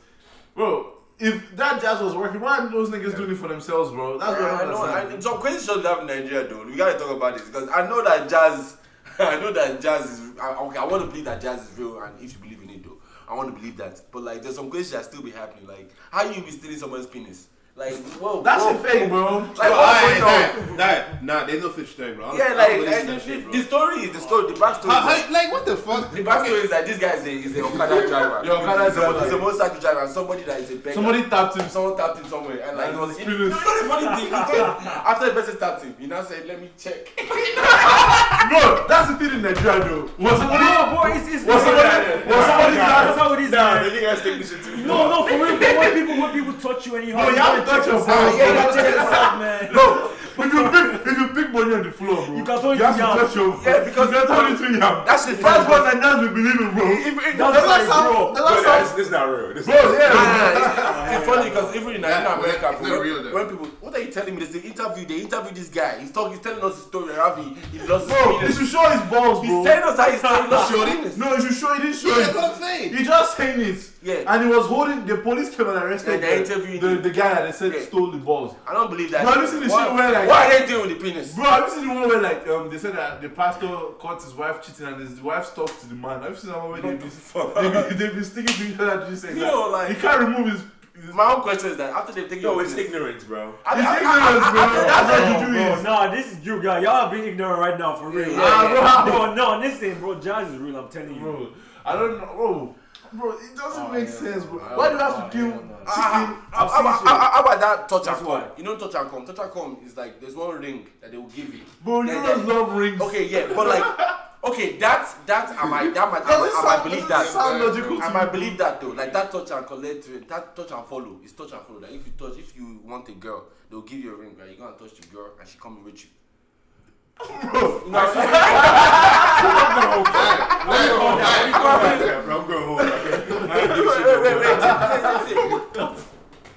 bro, if that jazz was working, why aren't those niggas doing it for themselves, bro? That's what Yeah, I I don't know. I, some crazy stuff have in Nigeria, though. We gotta talk about this because I know that jazz. I know that jazz is. I, okay, I want to believe that jazz is real, and if you believe in it, though, I want to believe that. But like, there's some crazy that still be happening. Like, how you be stealing someone's penis? Like, whoa, That's whoa, a fake, bro. Like, Nah, what's going on? nah, nah, nah, there's no such thing, bro. I don't- Yeah, I like, believe like that shit, the, story is the story. The backstory. How- is how- like, what the fuck? the backstory is that this guy is a is a Okada driver. Yeah, Okada He's a- driver. He's a motorcycle driver, and somebody that is a beggar. Somebody tapped him. someone tapped him somewhere, and like, And it was his you know the funny thing. After the person tapped him, he now said, "Let me check." Bro, that's the thing in Nigeria, though. Was somebody, No, boy, it's, it's was somebody, was somebody That's how it is, Nah, the nigga take this shit too No, no, for real. But when people, when people touch you and you No, you have to touch your Ah, balls, yeah, bro. yeah, check yourself, man. No, if you pick, if you pick money on the floor, bro, You can turn it have to to yam. touch your. Yeah, because- you can turn it to yam. That's the first what one. Nigerians we believe in, bro. If, if, That's the last time, bro. the But last time, this is not real. This Bro, is yeah. Nah, the funny because even in Yeah, Nigeria, America, it's bro, not when, real, though. when people, what are you telling me? They interview, they interview this guy. He's talking, he's telling us his story. How he, he lost his Bro, you penis. should show his balls, bro. He's telling us how he's telling us his penis. No, you should show. He didn't show Yeah, it. that's what I'm saying. He just saying it. Yeah. And he was holding. The police came and arrested And they the, interviewed the, guy that they said Yeah. stole the balls. I don't believe that. Bro, have you seen the why, shit where, like- why are they doing with the penis? Bro, have you seen the one where like um they said that the pastor caught his wife cheating and his wife talked to the man? Have you seen that one where they be, they be, they be sticking to each other to say You that? know, like- he can't remove his. his My own question is that after they've taken No, your it's penis, ignorance, bro. I- His I- I- ignorance, bro. That's what you do Bro, nah, this is you, guys. Y'all are being ignorant right now, for real. Yeah, Ah, bro. Bro, no, listen, bro. Jazz is real. I'm telling you. Bro, I don't know, bro. Bro, it doesn't Oh, make yeah. sense, bro. Oh, Why do you have oh, to kill yeah, no. chicken? Ah, I've how, about that touch That's and why. come? You know touch and come. Touch and come is like there's one ring that they will give you. Bro, you Then- just then- love rings. Okay, yeah, but like, okay, that's that's I might that might I Does might, I might sound- believe that. sound logical I might believe that though. Like that touch and collect, that touch and follow is touch and follow. Like if you touch, if you want a girl, they'll give you a ring. Right, you gonna touch the girl and she coming with you. Bro, You know what I'm saying? I'm going home. Wait, wait, wait, wait. Say, say, say.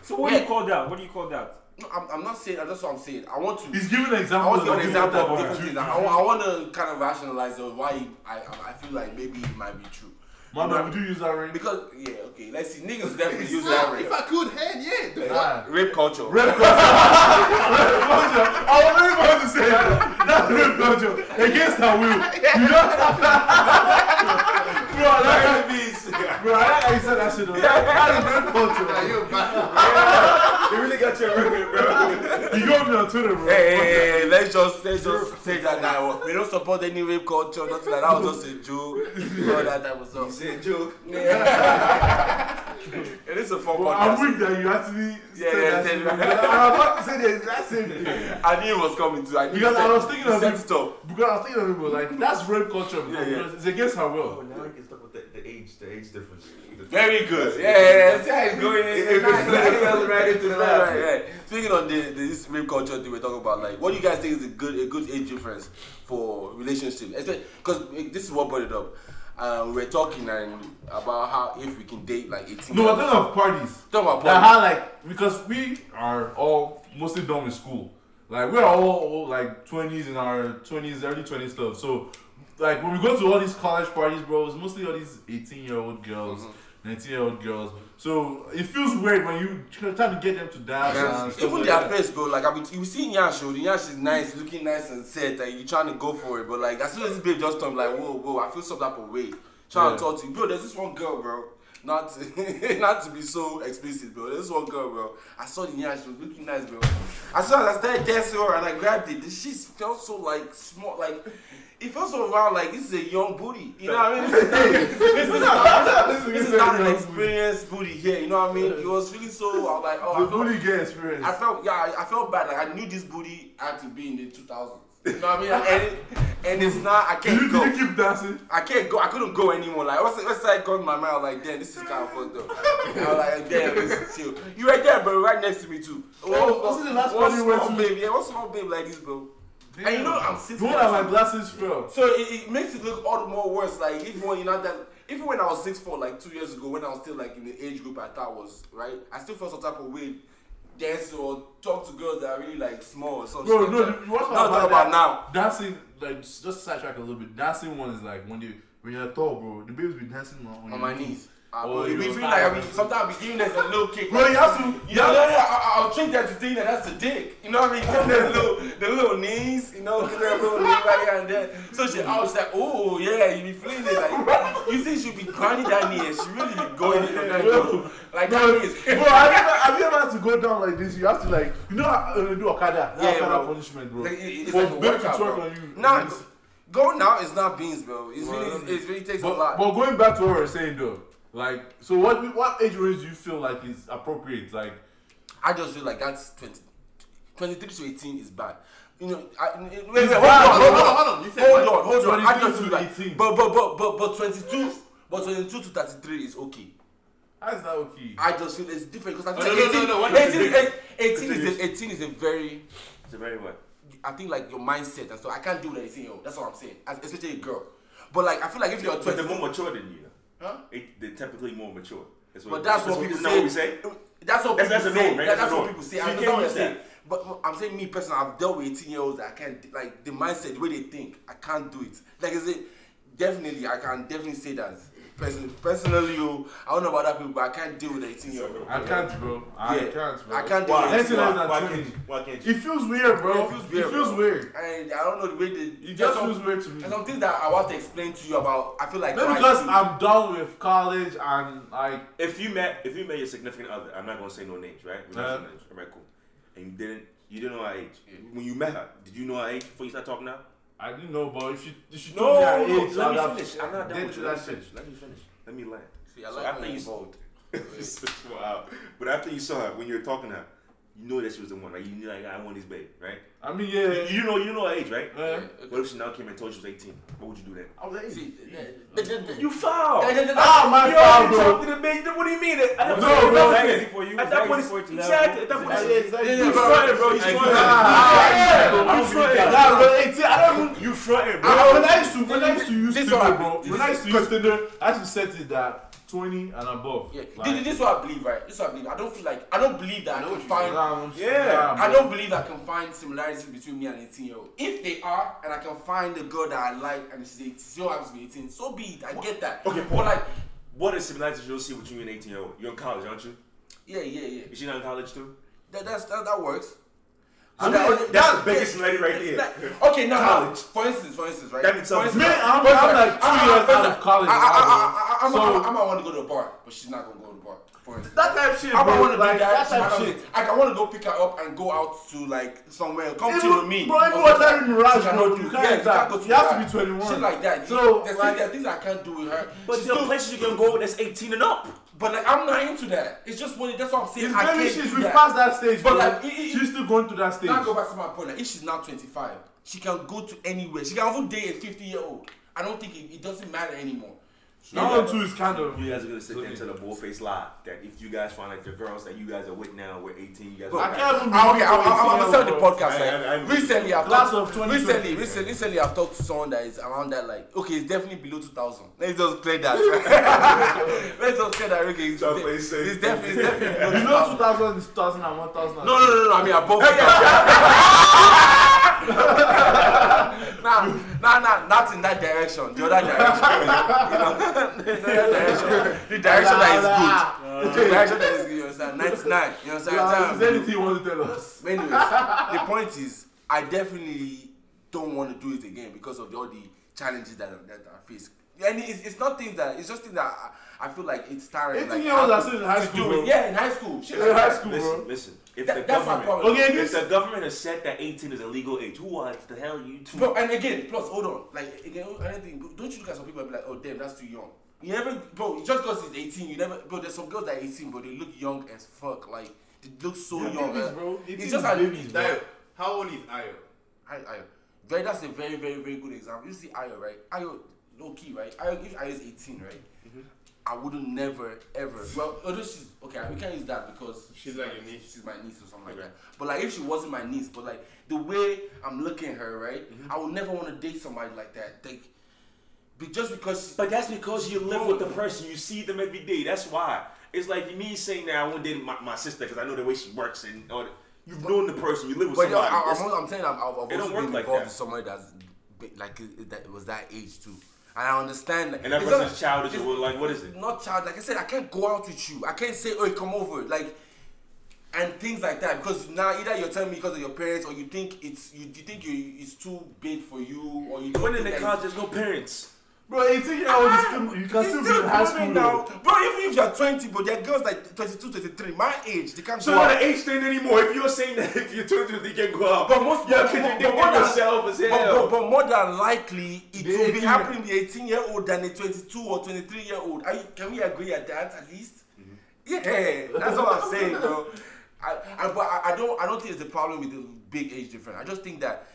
So what do you call that? What do you call that? No, I'm, I'm not saying. That's what I'm saying. I want to. he's giving an example. I want to give an example of different different things. I, I want to kind of rationalize why I, I I feel like maybe it might be true. Man, man, would you use that ring? Because yeah, okay, let's see. Niggas definitely use that ring. If I could, hand, yeah. The fuck? Nah. Rape culture. Red culture. Red culture. I was really about to say that. That's red culture. Against her will. You know? bro, I like how Bro, I like said that shit. though. That is red Nah, culture. you're. You really got your record, bro. You got me on Twitter, bro. Hey, hey, hey, hey, let's just let's just say that now. We don't support any rape culture, nothing like that. That was just a joke. All that type of stuff. Say a joke. It is a fun Bro, I'm weak that you actually Yeah, said yeah, that said shit. I'm about to say the exact same thing. I knew it was coming too. I knew Because you I was thinking you of set it. it up. Because I was thinking of it, bro. Like, that's rape culture, bro. Yeah, yeah. Because it's against her will. Oh, now I can talk about the, the age, the age difference. Very good. Yeah, yeah, yeah. See how it's going. It's It nice. fell- it fell right into the lap. Right, right. Speaking on the, the this rape culture thing we're talking about, like, what do you guys think is a good a good age difference for relationship? Because this is what brought it up. Uh, we were talking and about how if we can date like 18. No, we're talking of parties. Talking about parties. how like because we are all mostly done with school. Like we're all, all like twenties in our twenties, early twenties stuff. So like when we go to all these college parties, bro, it's mostly all these eighteen year old girls, Mm-hmm. Nineteen year old girls. So it feels weird when you try to get them to dance and Even like their that. face, bro. Like I mean, you see Nyash, oh, the Nyash is nice, looking nice and set, and you trying to go for it. But like as soon as this babe just come, like whoa, whoa, I feel some type of way. Trying Yeah. to talk to you, bro. There's this one girl, bro. Not to, not to be so explicit, bro. There's this one girl, bro. I saw the Nyash, she was looking nice, bro. As soon as I started dancing her and I grabbed it, the shit felt so like small, like. It felt so round, like this is a young booty. You know what I mean? This is, this is not, this is not an experienced booty here. You know what I mean? It was feeling so. I was like, oh, I The felt, booty get experience. I felt yeah, I, I felt bad. Like I knew this booty had to be in the 2000s. You know what I mean? And, it, and it's not. I Did you, can't go. did you keep dancing? I can't go. I couldn't go anymore. Like what's what's that going in my mind? I like, damn, this is kind of fucked up. And I was like, damn, it's chill. You right there, bro. Right next to me too. Oh, was it the last one you went to? babe? Yeah, one small babe like this, bro. And you know I'm six. The one that my glasses fell. So it, it makes it look all the more worse. Like even when you know that, even when I was six four, like two years ago, when I was still like in the age group I thought was right, I still felt some type of way dance or talk to girls that are really like small or something. Bro, no, you watch Not talk about now. Dancing, like just sidetrack a little bit. Dancing one is like when you when you're tall, bro. The babes be dancing on, on, on your my knees. I, Oh, oh, it you be know, feeling like be, sometimes be giving them a little kick. Bro, you have to. You know, yeah, yeah, I, I'll treat that to think that that's a dick. You know what I mean? Give them the little, the little knees, you know, give them little knee right here and there. So she, I was like, oh yeah, you be feeling it. Like, you see, she be grinding that knee and she really be going in that knee. Like that. Bro, have you, ever, have you ever had to go down like this? You have to like, you know how uh, do Okada? Yeah, Okada bro. punishment, bro. Like, it- it's For like a workout, bro. on you. Nah, going now is not beans, bro. It's really, it really takes a lot. but going back to what we were saying though, like, so what what age range do you feel like is appropriate? Like, I just feel like that's 20, 23 to 18 is bad. You know, I, wait, wait, hold on, hold on, Hold on, you said hold on, hold on. I just feel like, 18. but, but, but, but, but 22, but 22 to 33 is okay. how is that okay? I just feel it's different because I Oh, feel no, like no, 18, no, no, what is 18, it? 18, is a, 18 is a very, It's a very what? I think like your mindset and so I can't do that 18 year. That's what I'm saying, As, especially a girl. But like I feel like if you're But 22, they're more mature than you. Huh? It, they're typically more mature. That's what, But that's what what people say. what we say. That's what That's- people that's say. norm, right? That's That's what norm. people say. So I can't what saying. But I'm saying me personally, I've dealt with 18 year olds that I can't like the mindset, the way they think. I can't do it. Like I said, definitely, I can definitely say that. Personally, personally, you, I don't know about other people, but I can't deal with 18 year old. I can't, bro. I Yeah. can't, bro. I can't do Why? it. Anything Why? less than Why can't you? Why can't you? It feels weird, bro. It feels weird. It feels weird. And I don't know the way they. It there's just some- feels weird to me. There's some things that I want to explain to you about. I feel like Maybe because to- I'm done with college and like If you met, if you met your significant other, I'm not gonna say no names, right? We're not Uh-huh. names. All right, cool. And you didn't, you didn't know her age. When you met her, did you know her age before you start talking now? I didn't know, but if she if she No, told me her no, age, let I'd me have finish. I'm not done been with you. Let that me shit. finish. Let me finish. Let me land. See, I So like after when you- involved. wow. But after you saw her, when you were talking to her, you know that she was the one, right? You knew like I want this babe, right? I mean, yeah. you know, you know her age, right? yeah. What if she now came and told you she was 18? What would you do then? I was like, See, the- the- the- You foul. ah, my You foul, bro. talked to the babe. What do you mean? At that No, point, no, it's it's easy easy for you. At It's that easy point, for you to it's- level. exactly. At that point, easy. it's- Yeah, you bro. fronting, bro. You fronting. yeah. You I'm fronting. Nah, bro, 18, I don't even. You fronting, bro. When I used to when I used to use Tinder, bro. When I used to use Tinder, I actually set it that 20 and above. Yeah, Like, this, this is what I believe, right? This is what I believe. I don't feel like I don't believe that I, know can find. nah, Yeah. I don't believe I can find similarities between me and 18 year old. If they are, and I can find a girl that I like and she's 18, still happens to be 18, so be it. I get that. Okay, but like, What is similarities you'll see between you and 18 year old? You're in college, aren't you? yeah, yeah, yeah. Is she not in college too? That that's, that, that works. So that- That's that- the biggest similarity right there. Okay, now, College. for instance, for instance, right? That means For instance, Man, I'm- I'm like two years out of college I, I, now, I, bro. I, I, So- I, I might want to go to a bar, but she's not gonna go to the bar. That type of shit, I bro. want to do Like, that. that type of shit. Like, I want to go pick her up and go out to like somewhere. Come Even- with me. bro, even something. that Mirage, She bro, you can't yeah, that. go You have to be 21. Shit like that. So, there's, like- there's things I can't do with her. But She's there are places you can go that's 18 and up. But like, I'm not into that. It's just when that's what I'm saying. It's I maybe she's that. passed that stage, But bro. like, it- it- she's still going through that stage. Now go back to my point. Like, if she's now 25, she can go to anywhere. She can even date a 50 year old. I don't think it, it doesn't matter anymore. That one too is kind of. You guys are gonna sit there and tell a bullface lie that if you guys find like the girls that you guys are with now were 18, you guys. I are can't even Ah, okay, I'm, I'm, I'm gonna tell the podcast. Like, I- I- recently, I've Class talked, of 2020. recently, recently, recently, I've talked to someone that is around that. Like, okay, it's definitely below 2000. Let's just clear that. Let's just clear that. Okay, it's, Don't play safe. it's definitely, it's definitely below You know 2000. 2000 is 2000 and 1000. No, no, no, no. I mean above. nah, nah, nah, not in that direction. The other direction. you know, the other direction. The direction that is good. The direction that is good. You understand? 99. You understand? Yeah, is there anything you want to tell us? Anyways, the point is, I definitely don't want to do it again because of the, all the challenges that that I face. And it's, it's not things that it's just things that I, I feel like it's tiring. 18 like, year olds I are have still in high school, bro. Yeah, in high school. Shit In like high that. school, Listen, bro. listen. If That- the that's my government, problem. Okay, if this. the government has said that 18 is a legal age, who what the hell are you two? Bro, and again, plus, hold on. Like, again, anything, don't you look at some people and be like, oh, damn, that's too young. You never, bro, just because he's 18, you never, bro, there's some girls that are 18, but they look young as fuck. Like, they look so They're young. babies, bro. It's 18 just like, babies, bro. Dio, how old is Ayo? I, I, very, that's a very, very, very good example. You see Ayo, right? Ayo, low key, right? Ayo, if Ayo is 18, right? I wouldn't never, ever. Well, although she's, okay, we can't use that because She's like your niece. She's my niece or something Okay. like that. But like, if she wasn't my niece, but like the way I'm looking at her, right? Mm-hmm. I would never want to date somebody like that. Like, be just because. But that's because you live with the person, you see them every day. That's why. It's like me saying that I won't date my, my sister because I know the way she works and all that. You've known the person, you live with But yo, somebody. I, That's- I'm, I'm saying I've, I've also work been like involved that. with somebody that's like that was that age too, and I understand. That. and that It's person's not- childish or like, what is it? Not child. Like I said, I can't go out with you. I can't say, "Oh, come over." Like. And things like that, because now either you're telling me because of your parents, or you think it's you, you think you it's too big for you, or you. When in the car there's no parents. Bro, 18 year old is still, you ah, can It's still be in high school now. Bro, even if you're 20, but there are girls like 22, 23, my age, they can't So go not an age thing anymore. If you're saying that if you're 22, they can go out. But most you're but- but- but contradicting more than- yourself as but, hell. but, but more than likely, it The will be 18 happening to the 18 year old than a 22 or 23 year old. Are you, can we agree at that at least? Mm-hmm. Yeah, that's what I'm saying, bro. I, I, but I, I don't I don't think it's a problem with the big age difference. I just think that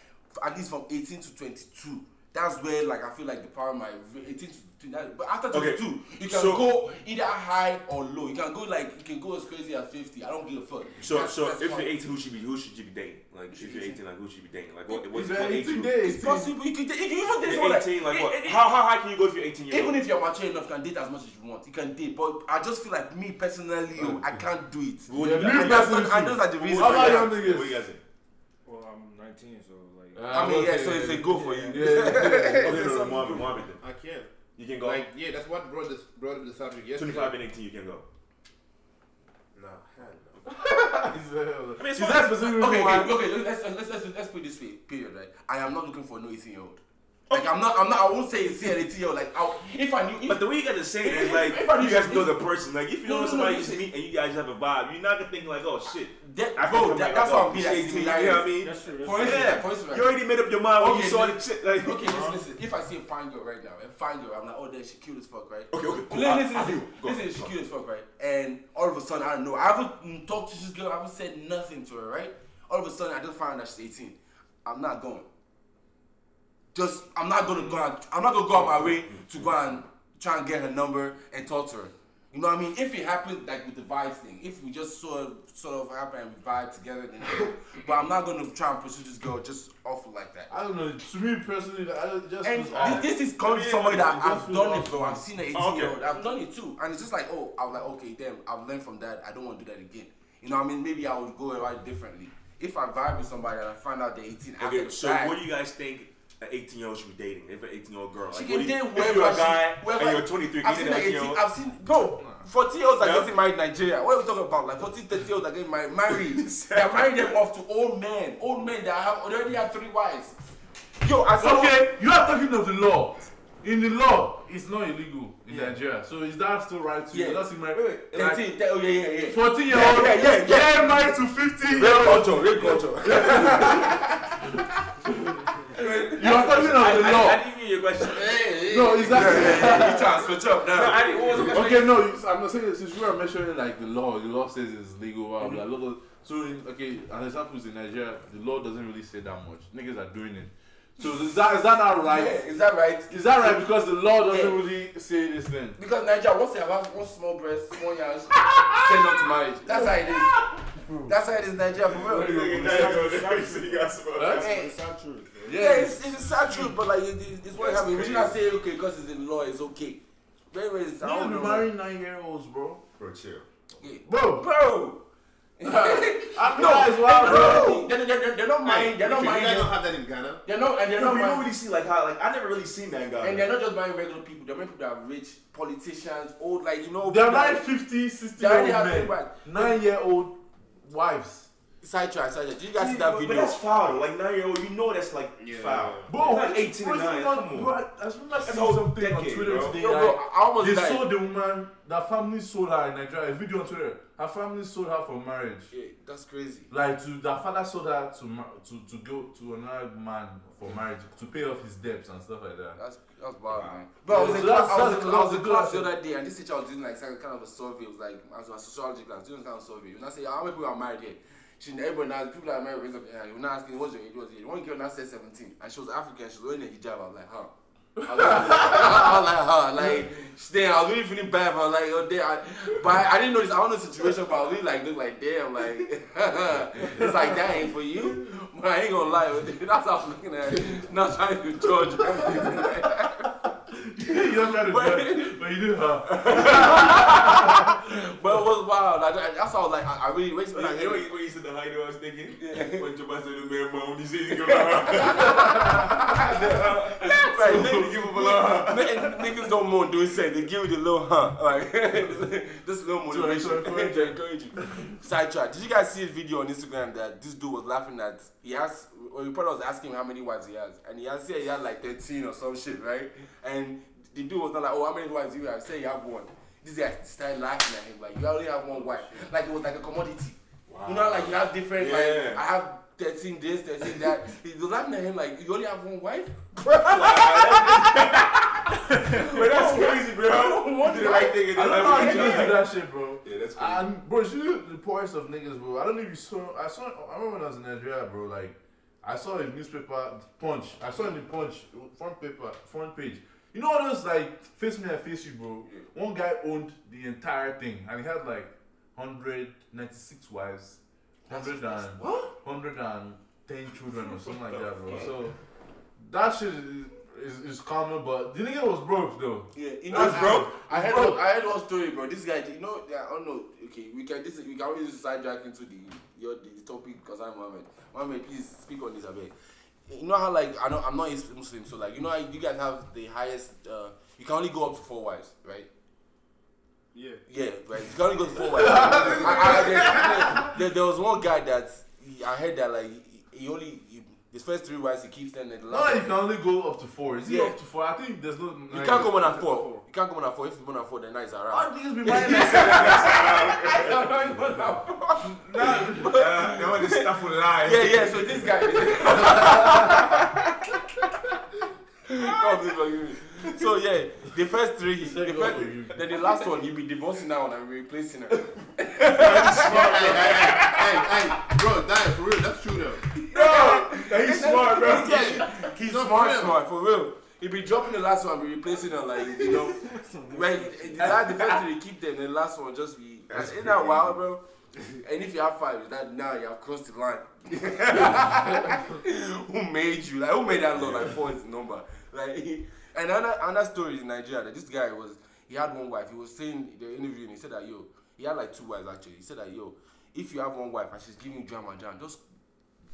at least from 18 to 22, that's where like I feel like the power might re- 18 to 29. But after Okay, 22, you can so- go either high or low. You can go like you can go as crazy as 50. I don't give a fuck. So, That's- so that's if fine. you're 18, who should be who should you be dating? Like, if you're 18, like who should you be dating? Like, what what's He's what 18 group? days. it's possible. You can, you can even date You're someone 18, like it- what? it- How how high can you go if you're 18 years Even old? if you're mature enough, you can date as much as you want. You can date, but I just feel like me personally, yo, I can't do it. What Yeah, do you me got? And that's personally not- and those are the reasons. How about young niggas? What you guys say? Well, I'm 19, so like. I mean, yeah, so it's a go for you. Yeah, yeah, yeah. Okay, no, no, Marvin, Marvin. I can't. You can go. Like, yeah, that's what brought this brought up the subject yesterday. 25 and 18, you can go. No, hell no. He's, uh, I mean, it's Is fine. that specific reason Okay, okay, okay. Let's, let's, let's, let's put it this way. Period. Right. I am not looking for no 18 year old. Like I'm not. I'm not. I won't say it's an 18 year. Like I'll, if I knew. If, But the way you gotta say it is like if I you guys know the person. Like if you No, know no, somebody no, you just meet and you guys have a vibe, you're not gonna think like, oh shit. that, I bro, that, like, that's oh, what I'm being she's like 18, 18 you know what I mean? That's true. That's For instance, Yeah, for instance, you already made up your mind when Okay, you saw the listen. shit. Like, Okay, listen, uh-huh. listen. If I see a fine girl right now, a fine girl, I'm like, oh, damn, she cute as fuck, right? Okay, okay, cool. Listen, I- listen, I listen. Go, listen, she cute as fuck, right? And all of a sudden, I don't know. I haven't talked to this girl. I haven't said nothing to her, right? All of a sudden, I just found out she's 18. I'm not going. Just, I'm not gonna go. Out, I'm not gonna go out my way to go and try and get her number and talk to her. You know what I mean? If it happened like with the vibes thing, if we just sort of, sort of happen and we vibe together, then. but I'm not gonna try and pursue this girl just awful like that. I don't know. To me personally, I just And feels off. this, this is coming Yeah, from somebody that I've done off it, bro. to I've seen an 18 Okay. year old. I've done it too. And it's just like, oh, I was like, okay, damn, I've learned from that. I don't want to do that again. You know what I mean? Maybe I would go about it differently. If I vibe with somebody and I find out they're 18 after Okay, the so fact, what do you guys think an 18 year old should be dating? If an 18 year old girl, she like, can what do you, date if you're a guy whoever- and you're 23, I've seen date an like 18 year 18, old. I've seen, bro, 40 year olds are Yeah. getting married in Nigeria. What are we talking about? Like 14, 30 year olds are getting married. married. They're marrying them off to old men. Old men that have already have three wives. Yo, I saw Okay, you are talking of the law. In the law, it's not illegal in Nigeria. So is that still right to Yeah. you? That's in my Wait, wait, 13, oh yeah, yeah, yeah. 14 year Yeah, old yeah, yeah, yeah. get married to 50 year Rape old. culture, rape culture. You are talking of I, the I, I law. didn't hear your question. No, is that you trying to switch up No, now. I what was the question? okay? No, I'm not saying since you are mentioning like the law. The law says it's legal. Blah blah. blah. Look, So in, okay, an example is in Nigeria. The law doesn't really say that much. Niggas are doing it. So is that is that not right? Yeah, is that right? Is that right? Because the law doesn't Yeah. really say this thing. Because Nigeria, once they have one small breast, small yams, send them to marriage. That's how it is. That's how it is in Nigeria for real. Huh? Hey, It's not true. Yeah, it's, it's a sad truth, but like it, it- it's what happened. We should not say okay because it's in law, it's okay. Very, very. I Niggas don't be know. marrying nine year olds, bro. Bro, chill. Yeah. Bro, Bro. I feel that is wild, bro. They're, they're, they're, they're not mind. They're not You mind. guys don't have that in Ghana. They're not, and they're No, not we don't really see like how like I never really seen that guy. And they're not just buying regular people. They're buying people that are rich, politicians, old, like you know. They're people that- marrying 50, 60 year old men. Nine year old wives. Sidetrack, sidetrack. Did you guys See, see that but, video? But that's foul. Like nine year old, you know that's like Yeah. foul. Bro, It's not it's- 18 and 9. not- Come on. Bro, I I remember That's seeing a whole something on Twitter bro. today. Yo, bro, I almost they died. sold the woman, that family sold her in Nigeria. A video on Twitter. Her family sold her for marriage. Yeah, that's crazy. Like to their father sold her to to to go to another man for marriage to pay off his debts and stuff like that. That's that's wild, man. But I was Yeah, in class, I was that's- in, I was in a class the other day, and this teacher was doing like some kind of a survey. It was like as a sociology class, doing kind of survey. And I say, how many people are married here? She everybody now people that are married raise up their hand. You're not asking what's your age, what's your age. One girl now said 17, and she was African. She was wearing a hijab. I was like, huh. I was like, I huh, like, damn, I was really feeling bad. But I was like, oh, damn. I, but I, I didn't know this. I don't know the situation, but I really like, look like, damn, like, it's like that ain't for you. But I ain't gonna lie, that's how I was looking at it. Not trying to judge. You don't try to judge, but you do her. But it was wild. Like, that's how I was like, I, I really wait till You I know hear what it. you- what you said the height I was thinking? When Jabba said the man mom, he said he's gonna Right, niggas, give him a little, n- niggas don't moan doing sex. They give you the little huh. Like, this little motivation to encourage to encourage you. Sidetrack. Did you guys see a video on Instagram that this dude was laughing at? He asked, or your brother was asking him how many wives he has, and he has said he had like 13 or some shit, right? And the dude was not like, oh, how many wives do you have? Say you have one. This guy started laughing at him like, you only have one wife. Like it was like a commodity. You know, like you have different, Yeah. like I have 13 this, 13 that. He was laughing at him like, you only have one wife? But that's crazy, bro. You did the right thing. and I don't know how everything niggas do that shit, bro. Yeah, that's crazy. And bro, she the poorest of niggas, bro. I don't know if you saw. I saw. I remember when I was in Nigeria, bro. Like, I saw a newspaper Punch. I saw in the Punch front paper front page. You know all those like face me and face you, bro. One guy owned the entire thing, and he had like 196 wives, 100 and What? 110 children or something like that, bro. So that shit is, is, is common, but the nigga was broke though. Yeah, you know, know, bro. I heard, Bro. one, I heard one story, bro. This guy, you know, yeah, I don't know. Okay, we can this we can always use sidetrack into the your the, topic because I'm Mohammed. Mohammed, please speak on this a bit. You know how like I know I'm not a Muslim, so like you know how you guys have the highest. Uh, you can only go up to four wives, right? Yeah. Yeah, right. You can only go to four wives. I, I, there, there, there was one guy that he, I heard that like he, he only he, his first three wives he keeps them. And the Not last that you can only go up to four. Is it Yeah. up to four? I think there's no. you can't go more than four. You can't go more than four. If you more than four, then nights are Why around. niggas be buying that? Uh, they want this stuff will lie. Yeah, yeah. So this guy. God, please forgive me. So yeah, the first three, the first, then the last one, you'll be divorcing that one and replacing her. hey, hey, hey, bro, that is for real. That's true though. He's smart, bro. Yeah, he's No, smart, for smart for real. He be dropping the last one, be replacing her like you know. when the last the first three keep them, the last one just be. That's Isn't that wild, bro? And if you have five, that now you have crossed the line. who made you? Like who made that law? Like four is the number. Like and another another story in Nigeria that this guy was he had one wife. He was saying the interview and he said that yo he had like two wives actually. He said that yo if you have one wife and she's giving you drama, drama, just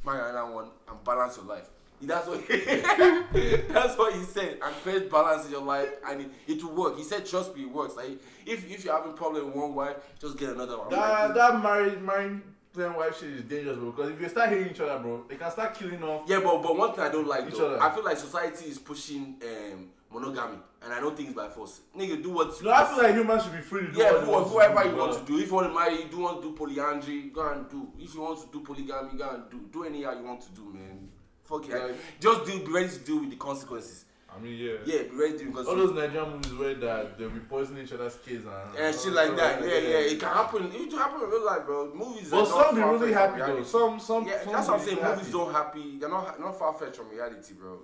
marry another one and balance your life. That's what that's what he said. And create balance in your life and it, it will work. He said trust me, it works. Like if if you're having problem with one wife, just get another one. That, that married, married playing wife shit is dangerous, bro. Because if you start hating each other, bro, they can start killing off. Yeah, but but one thing I don't like Each though, other. I feel like society is pushing um, monogamy, and I don't think it's by force. Nigga, do what. You. No, I feel like humans should be free to do yeah, what they who- want whoever you want to do. If you want to marry, do want to do polyandry, go and do. If you want to do polygamy, go and do. Do anyhow you want to do, man. Fuck it. Like- Just do. Be ready to deal with the consequences. I mean, yeah. Yeah, be ready to because All those Nigerian movies where that they'll be poisoning each other's kids and, and shit like that. Yeah, yeah, it can happen. It can happen in real life, bro. Movies. But are not some be really happy from though. Some, some. Yeah, some that's what I'm saying. Movies happy. don't happy. They're not not far fetched from reality, bro.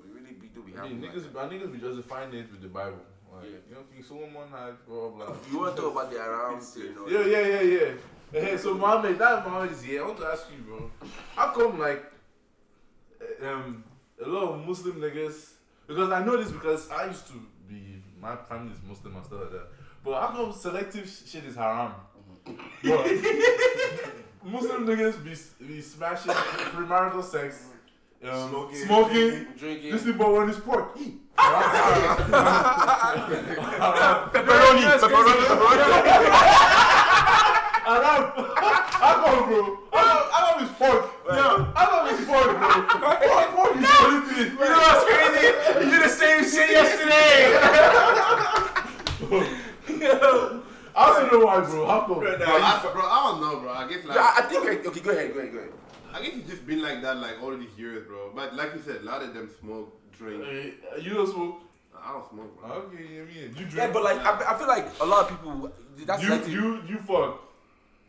They really be, do I happy. mean, like niggas, that. and niggas be justifying it with the Bible. Like, Yeah. You know, King Solomon had blah blah blah. You want to talk about the around thing, you know? Yeah, yeah, yeah, yeah. Hey, so Mohammed, that Mohammed is here. I want to ask you, bro. How come like eh, um a lot of Muslim niggas? Because I know this because I used to be my family is Muslim and stuff like that. But how come selective shit is haram? Mm-hmm. But Muslim niggas be be smashing premarital sex, um, Smoking, smoking, Drinking. this is but when it's pork. pepperoni, pepperoni, pepperoni. Haram. How come, bro? How come, how come it's pork? Yeah. How come it's pork, bro? Pork, pork is the only thing. You know what's crazy? You did the same shit yesterday. Yo. I also know why, bro. How come? Bro, I, bro, I don't know, bro. I guess like Yeah, I I think like, okay, go ahead, go ahead, go ahead. I guess it's just been like that like all these years, bro. But like you said, a lot of them smoke, drink. Hey, you don't smoke? I don't smoke, bro. Okay, yeah, yeah. You drink? Yeah, but like I, I feel like a lot of people. That's you, like you, you fuck.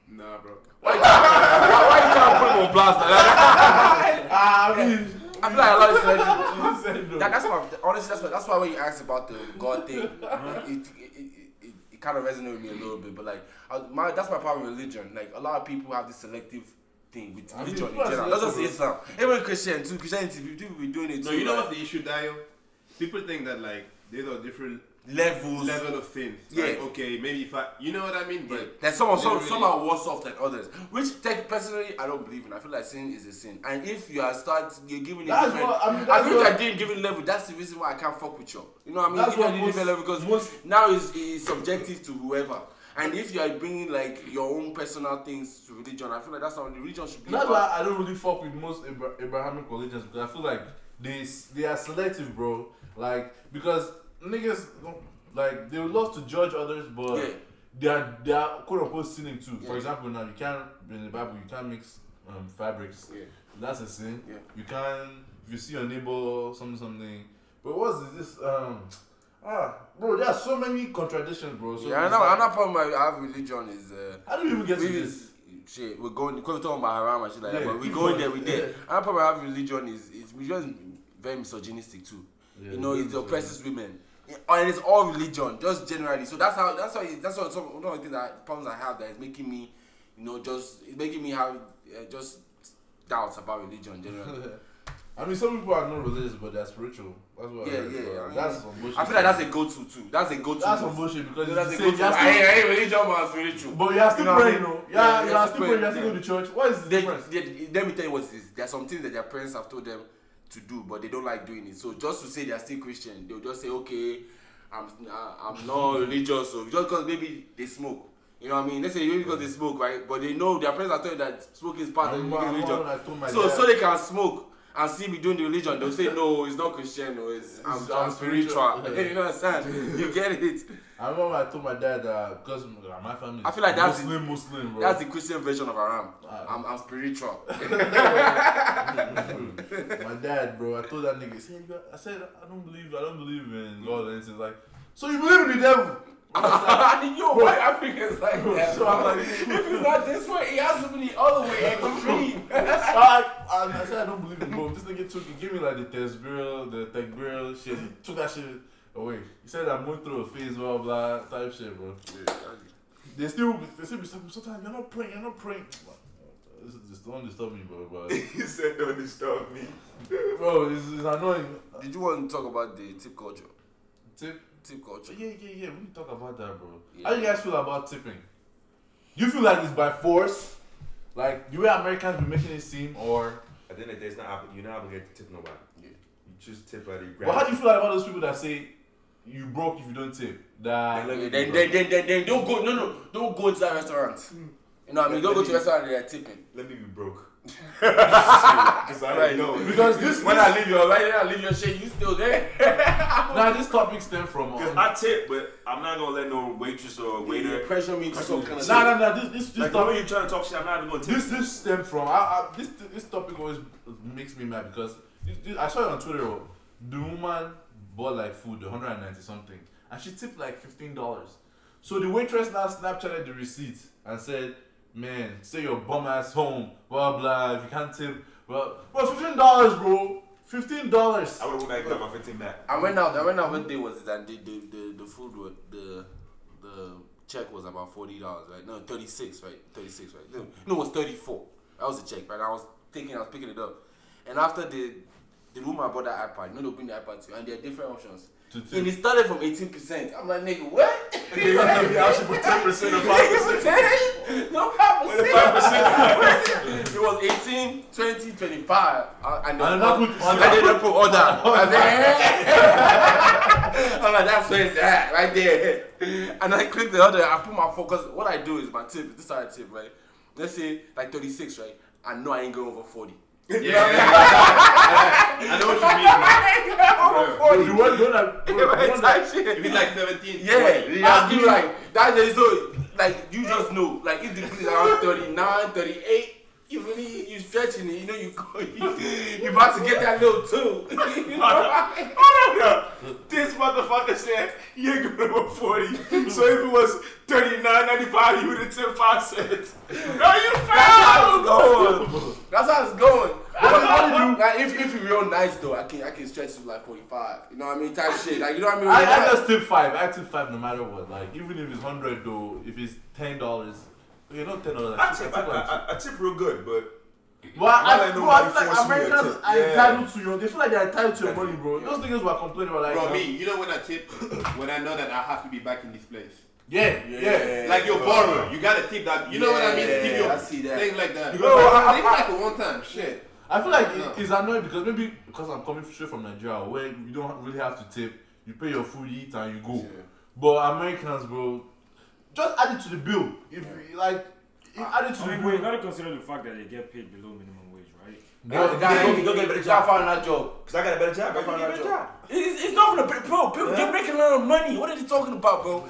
Nah, bro. why, why you trying to put him on blast? Like that? Ah, I mean, I feel like a lot of celebrities. you said no. That, that's why, honestly, that's why, that's why when you asked about the God thing, it, it, it, it, it kind of resonated with me a little bit. But like, I, my, that's my problem with religion. Like, a lot of people have this selective thing with I mean, religion people in are general. Not just selective, Islam. Even Christian too. Christianity, people be doing it No, too. you know like, what's the issue, Dio? People think that like these are different levels. level of things. Yeah. Like, okay, maybe if I, you know what I mean? Yeah. But There's some, some, Literally. some are worse off than others. Which tech, personally I don't believe in. I feel like sin is a sin. And if you are start you're giving it That's different what- I mean, I that's feel what- like didn't giving level, that's the reason why I can't fuck with you. You know what I mean? That's Give what it a most- level because most- now it's, it's subjective to whoever. And if you are bringing like your own personal things to religion, I feel like that's how the religion should be. That's why I don't really fuck with most Abra- Abrahamic religions because I feel like they they are selective, bro. Like because niggas like they would love to judge others, but Yeah. they are they are quote unquote sinning too. Yeah. For example, now you can't in the Bible you can't mix um, fabrics. Yeah. That's a sin. You can't if you see your neighbor something something. But what's this um ah bro? There are so many contradictions, bro. So Yeah, I it's know. like- Another problem I have with religion is uh, How do you even get to this? shit, we're going because we're talking about haram and shit like that. But we keep going going. there, we there. Another problem I have with religion is is religion is very misogynistic too. Yeah, you know, it very oppresses women. And it's all religion, just generally. So that's how that's why it- that's what some one of the things that problems I have that is making me, you know, just it's making me have uh, just doubts about religion generally. I mean, some people are not religious, but they're spiritual. That's what I Yeah, heard, yeah, yeah. I that's some bullshit. I feel like that's a go-to too. That's a go-to. that's some bullshit because That's a go-to. I ain't, I ain't religion man spiritual. but you're still You know I praying, though. Yeah, Yeah, you're you're still praying. You're praying, still going to church. What is the they, difference? they, let me tell you what it is. There are some things that their parents have told them to do, but they don't like doing it. So just to say they are still Christian, they'll just say, okay, I'm I'm not religious, so just because maybe they smoke. You know what I mean? Let's say maybe because they smoke, right? But they know their parents are telling that smoking is part I of the remember- I remember religion. when I told my So so they can smoke and see me doing the religion. They'll say no, it's not Christian, no, it's I'm, I'm I'm spiritual. spiritual. you know what I'm saying? You get it? I remember I told my dad that because my family. I feel like that's the- Muslim, Muslim, bro. That's the Christian version of Haram. Ah. I'm, I'm spiritual. my dad, bro. I told that nigga. Say, "You got-" I said, I don't believe. I don't believe in God. And he's like, so you believe in the devil? Yo, why Africans like that? So I'm like, if it's not this way, it has to be the other way, and So I, I, I said I don't believe in God. This nigga took it, give me like the test bill, the tech bill, shit. He took that shit away. He said I'm going through a phase, blah blah type shit, bro. They still, they still be saying sometimes you're not praying, you're not praying. This is just don't disturb me, bro. But he said, "Don't disturb me." bro, it's, it's annoying. Did you want to talk about the tip culture? Tip. Tip culture. Yeah, yeah, yeah. We need to talk about that, bro. Yeah. How you guys feel about tipping? Do you feel like it's by force? Like the way Americans be making it seem, or At the end of the day, it's not you're not obligated to tip nobody. Yeah. You just tip like you but how do you feel like about those people that say you broke if you don't tip? That They Yeah, look- then, then, then, then, then don't go. No, no, don't go into that restaurant. Hmm. You know what I mean? Don't go to a restaurant and they're tipping. Let me be broke. Because I Right. know. because this When I leave your right, when I leave your shit, you still there. now this topic stem from. Because Um, I tip, but I'm not gonna let no waitress or waiter. pressure me to some kind of. nah, nah, nah. This this this Like topic you trying to talk shit, I'm not even gonna tip. this this stem from. I, I, this this topic always makes me mad because this, this, I saw it on Twitter. oh, The woman bought like food, 190 something, and she tipped like fifteen dollars. So the waitress now Snapchatted the receipt and said, "Man, stay your bum ass home, blah blah. If you can't tip, well, well, fifteen dollars, bro, fifteen dollars." I would have went back and got my 15 back. I went out. I went out. What day was it? And the the the, the food was the the check was about forty dollars, right? No, thirty six, right? Thirty six, right? No, no, it was thirty four. That was the check, right? I was taking, I was picking it up, and after the the room I bought that iPad, you know, they bring the iPad to you, and there are different options. To. And it started from eighteen percent. I'm like, nigga, what? The option for 10% or 5%. No, 5%. it was 18, 20, 25. Uh, and then And then put then they put order. I said, I'm like, that's where it's at, right there. And I click the other, I put my focus. What I do is my tip, this is I tip, right? Let's say like 36, right? I know I ain't going over 40. Yeah, I know what you mean, man. over Bro, 40. the one, the one that, bro, the Right, one that type shit. If it's like 17, Yeah, 20. yeah, I'll you give ah, you- like that is so like you just know like if the bill is around 39, 38, you really you stretching it, you know you go you, you about to get that little two. you know? Hold on, This motherfucker said you ain't going over 40. So if it was 39.95, you would have tipped 5 cents. No, you That's how it's going. That's how it's going. But, like, if if you're real nice though, I can I can stretch it to like 45. You know what I mean? Type shit. Like you know what I mean? I, I Like, just tip five. I tip five no matter what. Like even if it's hundred though, if it's ten dollars, you know ten dollars. I tip, I, I, I, I tip real good, but Well, I, I, like bro, I feel like force me to Americans tip. are Yeah. entitled to your. They feel like they're entitled to your money, bro. Those niggas were complaining about like, Bro, me, you know when I tip, when I know that I have to be back in this place. yeah, yeah. yeah Like your borrower, you gotta tip that. You know what I mean? Yeah, tip your I see that. things like that. Bro, I- Leave I- like a one time. Shit. I feel like No. it, it's annoying because maybe because I'm coming straight from Nigeria where you don't really have to tip. You pay your food, you eat, and you go. But Americans, bro, just add it to the bill. If you like, add it to I the mean, but you gotta consider the fact that they get paid below minimum wage, right? Bro, the guy go, go get a better job. Find that job. because I got a better job, I I found that a better job. job. It's, it's not gonna be, bro. People, They're making a lot of money. What are they talking about, bro?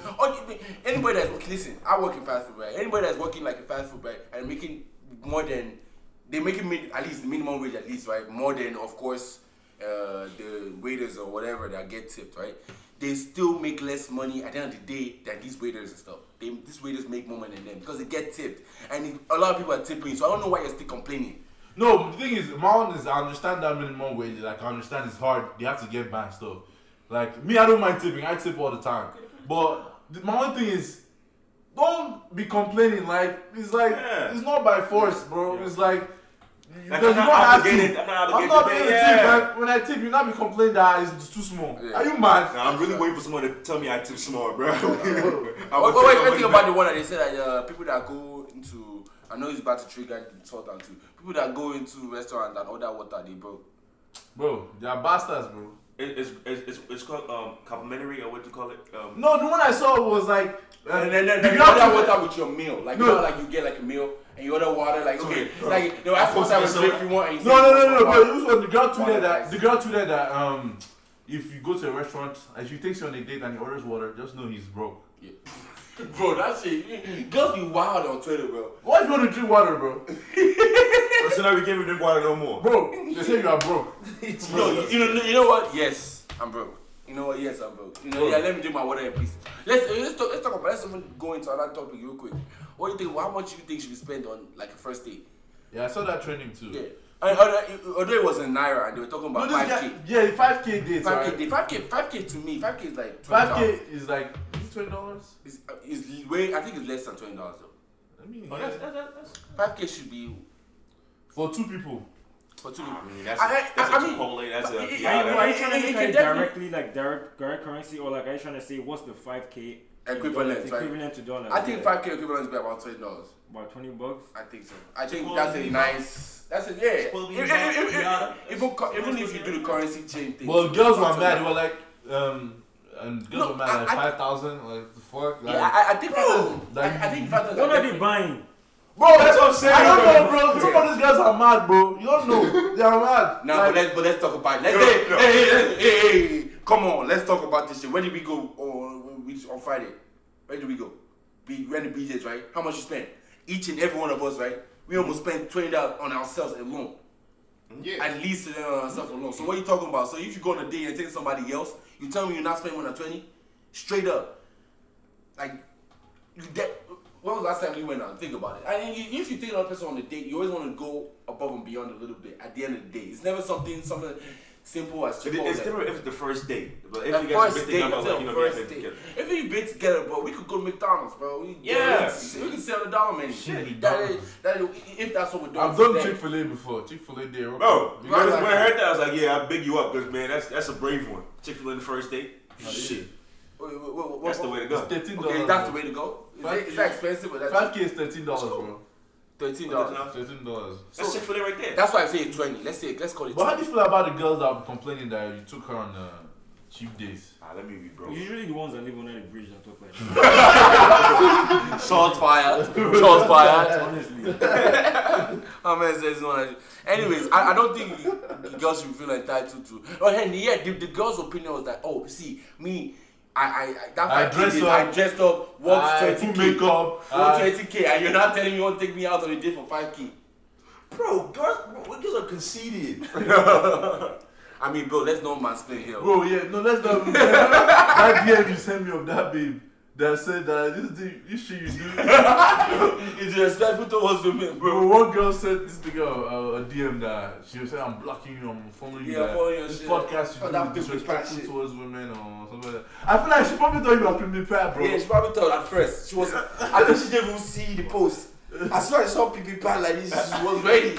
Anybody that's working, listen, I work in fast food, right? Anybody that's working like a fast food, right, and making more than they're making min, at least the minimum wage, at least, right? More than, of course, uh, the waiters or whatever that get tipped, right? They still make less money at the end of the day than these waiters and stuff. They, these waiters make more money than them because they get tipped, and it- a lot of people are tipping. So I don't know why you're still complaining. No, the thing is, my own is I understand that minimum wage. Like I understand it's hard. You have to get by and stuff. Like me, I don't mind tipping. I tip all the time. But the, my own thing is, don't be complaining. Like it's like Yeah. it's not by force, bro. It's like. Like, because I'm you not don't have to. obligated- I'm not I'm obligated not to pay, being a yeah. tip. Like, when I tip, you not be complaining that it's too small. Yeah. Are you mad? Nah, I'm really waiting for someone to tell me I tip small, bro. I Oh, will oh, wait, wait, think about the one that they said that uh, people that go into I know it's about to trigger sort out too. People that go into restaurants and order water, they broke. Bro, they are bastards, bro. It- It's, it's, it's, it's called um, complimentary or what do you call it? Um, No, the one I saw was like. Uh, And then, then, the then you girl order took- water with your meal. Like, No. you know, like you get like a meal and you order water, like, okay, like, they'll ask I'm what type of drink you want and you No, say, no, no, no, no. But it was the girl tweeted that the girl tweeted that um, if you go to a restaurant and she takes you on a date and he orders water, just know he's broke. Yeah. Bro, that shit, girls be wild on Twitter, bro. What if you want to drink water, bro? so now we can't even drink water no more. Bro, they say you are broke. No, you, you know, you know what? Yes, I'm broke. You know what? Yes, I'm broke. You know, yeah. Let me drink my water in peace. Let's let's talk. Let's talk about. Let's even go into another topic real quick. What do you think? How much do you think should we spend on like a first date? Yeah, I saw that trending too. Yeah. And, although, although it was in naira and they were talking about this five guy, k. yeah, five k dates. Five right? k. Five k. Five k to me. Five k is like Five k is like is twenty dollars? Is uh, is way. I think it's less than twenty dollars though. I mean, Oh, yeah. that's, that's, that's, Five k should be for two people. for two. I mean, that's, I- I- that's I a mean, Chipotle, that's a it- yeah, Are you, are you trying to it- it it directly like direct, direct currency or like are you trying to say what's the 5k Equivalent, dollars, right? equivalent to dollars? I think Yeah. five k equivalent is about twenty dollars. about 20 bucks. I think so. I think Chipotle that's a beef nice. That's a yeah. Chipotle If- beef if- if- if- Pinata. Even co- even if you do the currency change thing. Well, girls were mad. They were like, um, and girls No, were mad I- like five thousand. Like the fuck. Like, Yeah, I, I think. Bro, I, I think fact What are they buying? Bro, that's what I'm saying. I don't know, bro. bro. Some of these guys are mad, bro. You don't know. They are mad. Now, Like, but let's but let's talk about it. Let's No, hey, no. hey, hey, hey, hey, hey, come on. Let's talk about this shit. Where did we go on on Friday? Where do we go? We went to BJ's, right? How much you spend? Each and every one of us, right? We almost spend twenty dollars on ourselves alone. Yeah. At least on ourselves alone. So what are you talking about? So if you go on a date and take somebody else, you tell me you're not spending more than twenty? Straight up. Like you get when was the last time you went out? Think about it. And you- if you take another person on a date, you always want to go above and beyond a little bit at the end of the day. It's never something something simple as It- Chipotle. it's different if it's the first date. But if At you guys have been thinking about like, you know, first being date. together. If we been together, bro, we could go to McDonald's, bro. We, Yeah. we can sell the dollar menu. Shit, that McDonald's. is, that is, if that's what we're doing. I've done. Chick Fil A before. Chick Fil A day. Bro, We when, got when I heard that, I was like, yeah, I big you up, because man, that's that's a brave one. Chick Fil A in the first date, oh, shit, Wait, wait, wait, wait, that's the way to go. It's thirteen Okay, dollars. that's the way to go. Is, Five it, is that expensive? Or that's Five k is thirteen dollars, bro. Thirteen dollars. Thirteen dollars. That's Chick Fil A right there. That's why I say twenty. Let's say let's call it. But how do you feel about the girls that are complaining that you took her on uh, cheap dates? Ah, let me be bro. Usually the ones that live under the bridge that talk like that. Shots fired. Shots fired. Honestly. How many says one? Anyways, I, I don't think the girls should feel entitled to. Oh, and yeah, the, the girl's opinion was that oh, see me. I, I, I that I dressed up. I dressed up, worked I twenty put k, makeup. worked I- twenty k, and you're not telling me you want to take me out on a date for five k. Bro, girls, bro, girls are conceited. I mean, bro, let's not mansplain here. Bro, yeah, no, that's not. that DM you sent me of that babe that said that this thing, this shit you do. It's respectful towards women, bro. Bro, one girl said this nigga uh, a DM that she was saying I'm blocking you, I'm following you. Yeah, that following your this shit. podcast you Oh, do that is big disrespectful shit. towards women or something like that. I feel like she probably thought you were Pimp Pat, bro. Yeah, she probably thought at first she was. I think she didn't even see the post. As soon as I saw PP Pan like this, she was ready.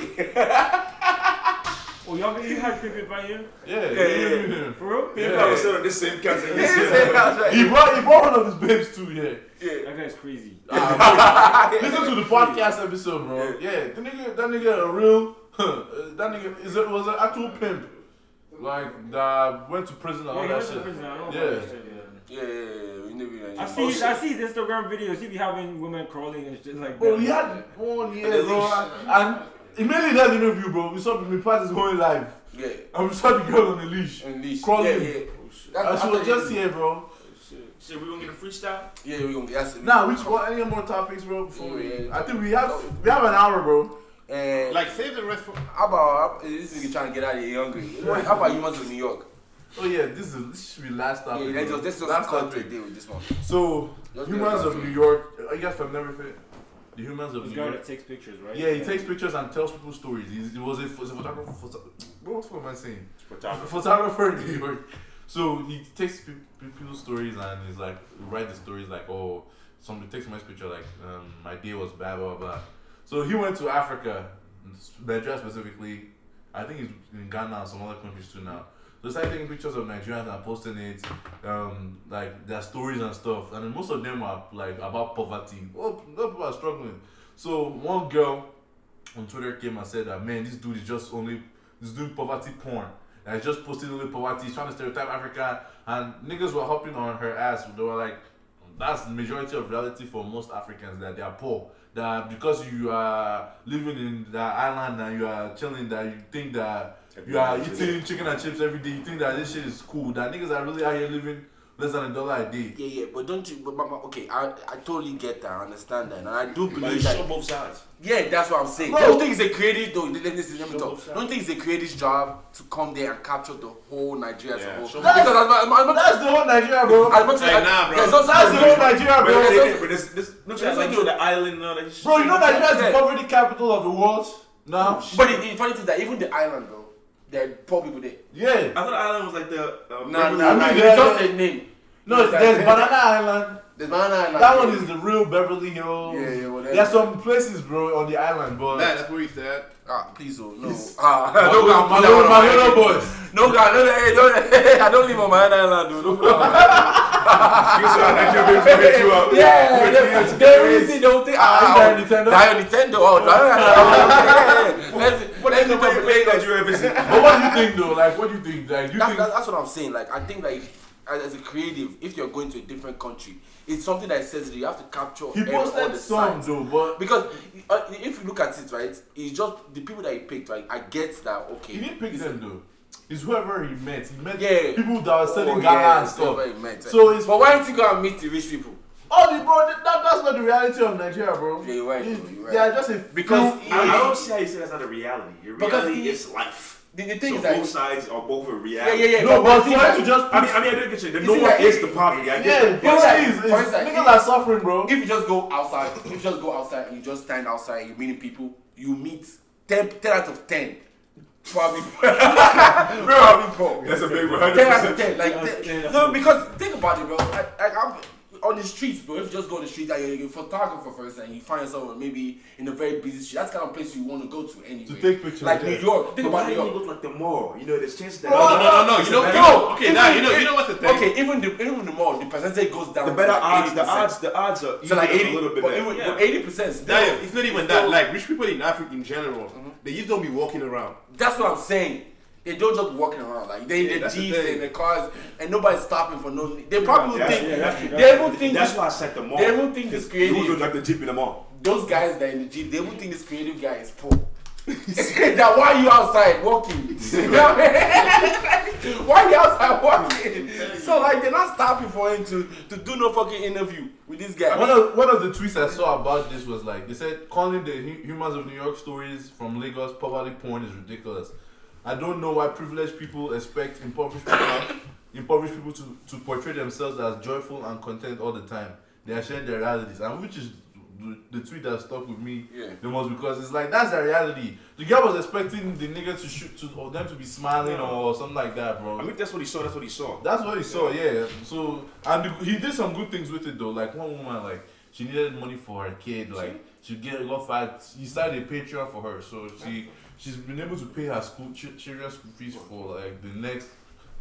Oh, y'all you had Pepe by here? yeah, yeah, yeah. yeah. For real? People Yeah. yeah. was on this same couch. yeah, He brought he brought one of his babes too, yeah. yeah. That guy's crazy. Ah, Listen to the podcast episode, bro. Yeah, the nigga, that nigga, a real, uh, that nigga is a, was an actual pimp, like that went to prison and all Yeah, he that shit. prison. I don't Yeah. about that shit, yeah. Yeah, yeah, yeah, we never. I see, I see his Instagram videos. He be having women crawling and shit like that. Bro, he had one year, And bro, and immediately that interview, bro, we saw me part is going live, Yeah, and we saw the girl on the leash, and leash. Crawling. Yeah, yeah. Oh, that's and she was just here, bro. Shit, we gonna get a freestyle? Yeah, we gonna that's it. Now, which what? Any more topics, bro? Before we, Yeah, yeah. I think we have we have an hour, bro. And Like save the rest for. how about how- eh, this nigga trying to get out of here hungry? What- How about you went to New York? Oh yeah, this is this should be last Yeah, topic. let's just, let's just last topic. today with this one. So Let's humans get of. New York. Are you guys familiar with it? The humans of This New guy that takes pictures, right? Yeah, he takes pictures and tells people stories. He's, he was a, was a photographer. Photo, what the fuck am I saying? Photographer. photographer in New York. So he takes pe- pe- people's stories and he's like write the stories like oh somebody takes my picture like um, my day was blah blah blah. So he went to Africa, Nigeria specifically. I think he's in Ghana and some other countries too now. So he started taking pictures of Nigerians and posting it, um, like their stories and stuff. And most of them are like about poverty. Oh, people are struggling. So one girl on Twitter came and said that man, this dude is just only he's doing poverty porn. And he's just posting only poverty. He's trying to stereotype Africa, and niggas were hopping on her ass. They were like, that's the majority of reality for most Africans that they are poor. That because you are living in the island and you are chilling, that you think that you are eating chicken and chips every day. You think that this shit is cool. That niggas are really out here living less than a dollar a day. Yeah, yeah, but don't you? But, but, but, okay, I, I totally get that. I understand that, and I do But you believe show that. both sides. Yeah, that's what I'm saying. No. Don't think it's a creative. Though, let, listen, let me talk. Don't think it's a creative job to come there and capture the whole Nigeria as Yeah, a whole. show Because both- as much- as much- That's the whole Nigeria, bro. as much as- Hey, nah, bro. there's also- That's the whole Nigeria, bro. but, but this, this, don't like also- the island now? Bro, you know Nigeria is the poverty capital of the world now. But the, the funny thing is that even the island, bro, there are poor people there. Yeah. I thought island was like the. Uh, Nah, Beverly nah, I nah. mean, just a name. No, It's like- there's Banana Island. There's Banana Island. That one is the real Beverly Hills. Yeah, yeah, whatever. There's some places, bro, on the island, but. Nah, that's where he's at. Ah, please, oh no. Ah, My don't go my little- my little boys. No, God, no, hey, don't, I don't live on my island, dude. Don't that on my Yeah, they, they really think they'll think, ah, oh, Nintendo? Oh, Dial Nintendo. Let's, What let's the look at way the play Lagos. Visit? but what do you think, though? Like, what do you think? Like, do you That's, think. that's, that's what I'm saying. Like, I think like as, as a creative, if you're going to a different country, it's something that says that you have to capture He every- all posted the some, sides. though, but. Because uh, if you look at it, right, it's just the people that he picked, right? I get that, okay. He didn't pick it's- them, though. It's whoever he met. He met Yeah. people that were selling Oh, Ghana yeah, and stuff. he met, So it's. But why don't you go and meet the rich people? Oh, the bro, that, that's not the reality of Nigeria, bro. Yeah, you're right, It- you're right. They are just a Because I, I don't see how you say that's not a reality. Your Because reality he- is life. The, the thing So is that both sides are both a yeah, reality. yeah, yeah. No, but for the him to just I mean, I mean, I do get you. The You no one that is if- the poverty. I Yeah, get that. but like- please, for it's- instance, niggas are suffering, bro. if you just go outside, if you just go outside and you just stand outside, you're meeting people, you meet 10, 10 out of 10. Probably, probably poor. That's a big one. 10 out of 10. Like, That's- ten- yeah. no, because think about it, bro. I, I, I'm on the streets, bro. If you just go on the streets and you're, you're a photographer, for instance, and you find yourself maybe in a very busy street, that's the kind of place you want to go to anyway. To take pictures, Like yeah. New York. Think But about New do you York. look like the mall? You know, there's chances that. No, no, no, no, no. You know, No, you know okay, even- now you know, you know what's the thing? Okay, even the even the more the percentage goes down. The better like odds, the 80%. odds, the odds are So like 80, a little bit but even Yeah. eighty percent. Nah, it's not even that. Like rich people in Africa in general, mm-hmm. they just don't be walking around. That's what I'm saying. They don't just be walking around like they in Yeah, the that's the jeeps and the cars, and nobody's stopping for no. They probably That's- think yeah, that's true, they even think That's this, why I said the mall. they even think this Because you creative. look like the jeep in the mall. those guys that in the jeep, they even think this creative guy is poor. that why you outside walking? You know what I mean? why you outside walking? So like they're not stopping for him to to do no fucking interview with this guy. One of one of the tweets I saw about this was like they said calling the humans of New York stories from Lagos poverty porn is ridiculous. I don't know why privileged people expect impoverished people impoverished people to, to portray themselves as joyful and content all the time. They are sharing their realities, and which is the, the tweet that stuck with me Yeah. the most because it's like that's the reality. The girl was expecting the nigga to shoot to or them to be smiling or something like that, bro. I mean, that's what he saw. That's what he saw. That's what he saw, yeah. So and the- he did some good things with it though. Like one woman, like she needed money for her kid, like she get got five. He started a Patreon for her, so she ah. She's been able to pay her school ch- children's school fees for like the next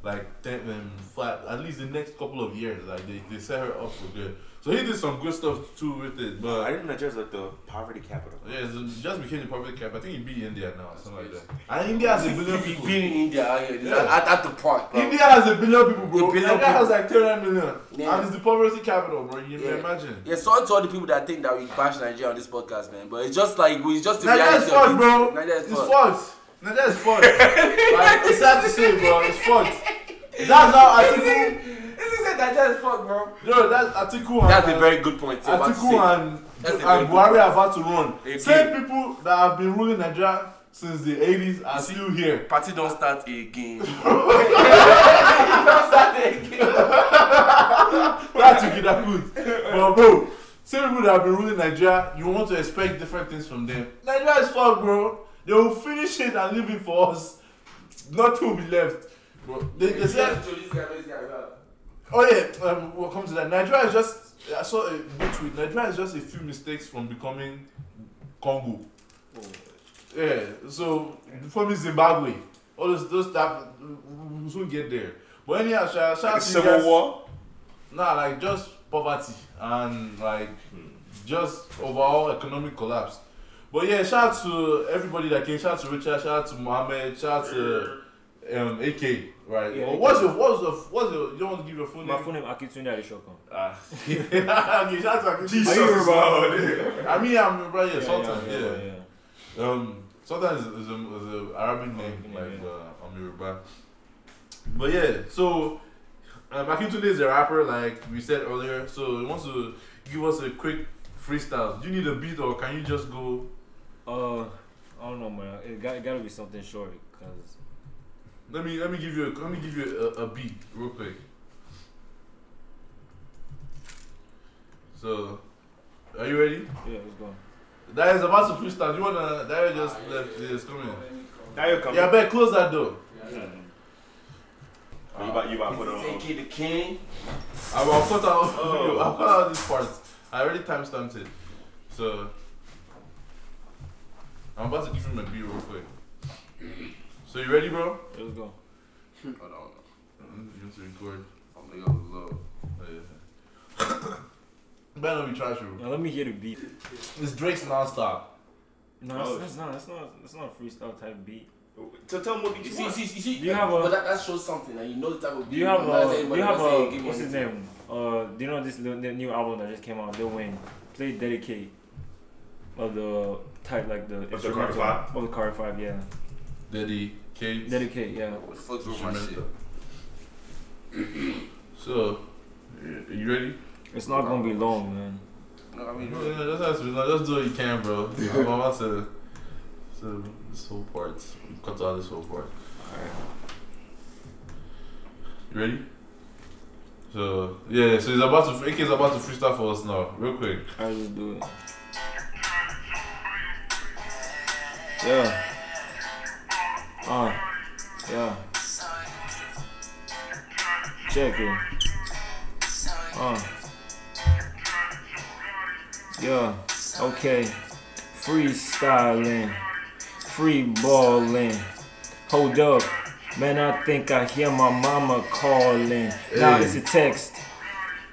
like ten um, five, at least the next couple of years. Like they, they set her up for good. So he did some good stuff too with it, but I but. didn't know Nigeria's like the poverty capital. Yeah, it just became the poverty cap. I think he beat India now, or something like that. And India has a billion people. being in India out here, Yeah. at, at the park, bro. India has a billion people, bro. A billion Nigeria has like 300 million. Yeah. And it's the poverty capital, bro. You Yeah. can imagine. Yeah, sorry to all the people that think that we bash Nigeria on this podcast, man. But it's just like we just the Nigeria's reality fucked, bro. Nigeria is It's fucked. fucked. Nigeria's fucked. like, it's sad to say, bro. It's fucked. That's how Atiku. This is it, Nigeria is fucked, bro. Yo, that's Atiku and. That's a very good point. Uh, too, about to Atiku and, That's a and good Buhari are about to run. Again. Same people that have been ruling Nigeria since the 80s are still here. Party don't start again. That's to get that good. But bro, same people that have been ruling Nigeria, you want to expect different things from them. Nigeria is fucked, bro. They will finish it and leave it for us. Nothing will be left. Bro, they, they said, oh yeah, um, we'll come to that. Nigeria is just, I saw a good tweet. Nigeria is just a few mistakes from becoming Congo. Yeah, so from Zimbabwe, all those those stuff, we soon get there. But anyhow, shout, shout Like a out to you civil guys. war. Nah, like just poverty and like just overall economic collapse. But yeah, shout out to everybody that came. Shout out to Richard. Shout out to Mohammed. Shout out to um, AK. Right. Yeah, well, AK. what's your what's the what's your you don't want to give your full name. My name? full name Akintunde Adeshokon. Ah. okay, shout out to AK. Jesus, Are you Yoruba? man. I mean, I'm Yoruba. Yeah, Yeah, Sultan. yeah, Yeah. yeah, yeah. Um, Sultan is, is, a, is a Arabic name, Arabic name, like yeah. uh, I'm Yoruba. But yeah, so um, Akintunde is a rapper, like we said earlier. So he wants to give us a quick freestyle. Do you need a beat or can you just go? Uh, I don't know, man. It got it gotta be something short, cause Let me let me give you a, let me give you a, a beat real quick. So, are you ready? yeah, let's go. That is about to freestyle. You wanna? That just ah, left. Yes, come in. Now you come. Yeah, I bet close that door. Oh, you about you about to put on. is AK the King. I will cut out. Oh. I'll cut out this part. I already timestamped it. So I'm about to give him a beat real quick. So you ready, bro? Yeah, let's go. Hold on. You want to record? I'm gonna go low. Oh, yeah. Better not be trash, bro. Now let me hear the beat. It's Drake's nonstop. No, Oh. that's, that's not. That's not. That's not a freestyle type beat. So tell me what beat You you see, want. see, you see. Do you have a- But that, that shows something, and you know the type of. Do you have I'm a? Do you have not saying a? What's his name? Uh, do you know this li- the new album that just came out? Lil Wayne. Play dedicate. Of the type like the Of the instrumental- Carter Five? Of the Carter Five, yeah. Daddy, Kate. Dedicate, yeah. What the fuck's wrong with my shit? So, y- you ready? It's not gonna be long, man. No, I mean, Yeah, just, ask me, just do what you can, bro. I'm about to. So, this whole part. Cut out this whole part. Alright. You ready? So yeah, so he's about to AK is about to freestyle for us now, real quick. I just do it. Yeah. Uh. Yeah. Check it. Uh. Yeah. Okay. Freestyling. Free balling. Hold up. Man, I think I hear my mama calling. Now it's a text.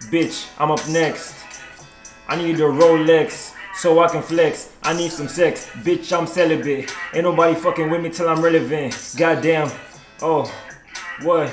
Bitch, I'm up next. I need a Rolex so I can flex. I need some sex. Bitch, I'm celibate. Ain't nobody fucking with me till I'm relevant. Goddamn. Oh, what?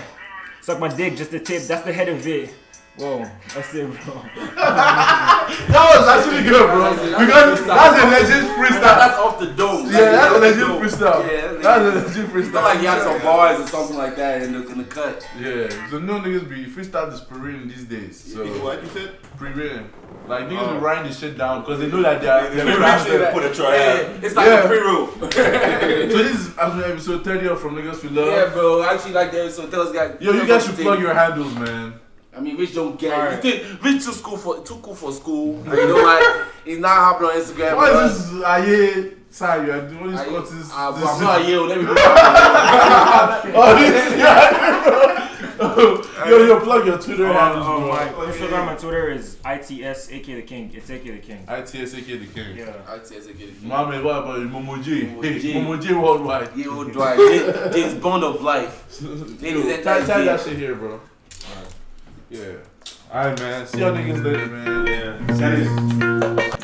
Suck my dick, just the tip. That's the head of it. Whoa, that's it, bro. That was actually good, bro. Because that's a legit freestyle. That's off the dome. Yeah, that's a off legit freestyle. Yeah, That's a legit freestyle. Not like he had some bars or something like that in the, in the cut. Yeah, so no niggas be freestyle is pre-written these days. So What you said? pre-written, like niggas Oh. be writing this shit down because they know that they're they're They gonna have to. put a try Yeah, out. it's like Yeah. a pre-roll. So this is actually episode 30 of From Niggas We Love. yeah, bro. Actually, like there, so tell us, guys. Yo, you guys should plug your handles, man. I mean, Rich don't get. Alright. You think Rich too school for too cool for school? And you know what? He's not hopping on Instagram. Why bro. is this Aye Sorry, you are doing this I- cuttings. Ah, bro, this- I'm not here. Let me. Oh, this yeah. Yo, yo, plug your Twitter Oh, handles, oh, bro. my Instagram and Twitter is ITS AK the King. It's AK the King. ITSAK the king. Yeah. I tell you, get it. Mommy, what about Momo J? Momo Hey, J. Momo J worldwide. Yeah, old dry. James, James Bond of life. Yo, Niggas tie, that tie that shit. shit here, bro. Yeah. All right, man. See y'all niggas mm-hmm. later, man. Yeah. See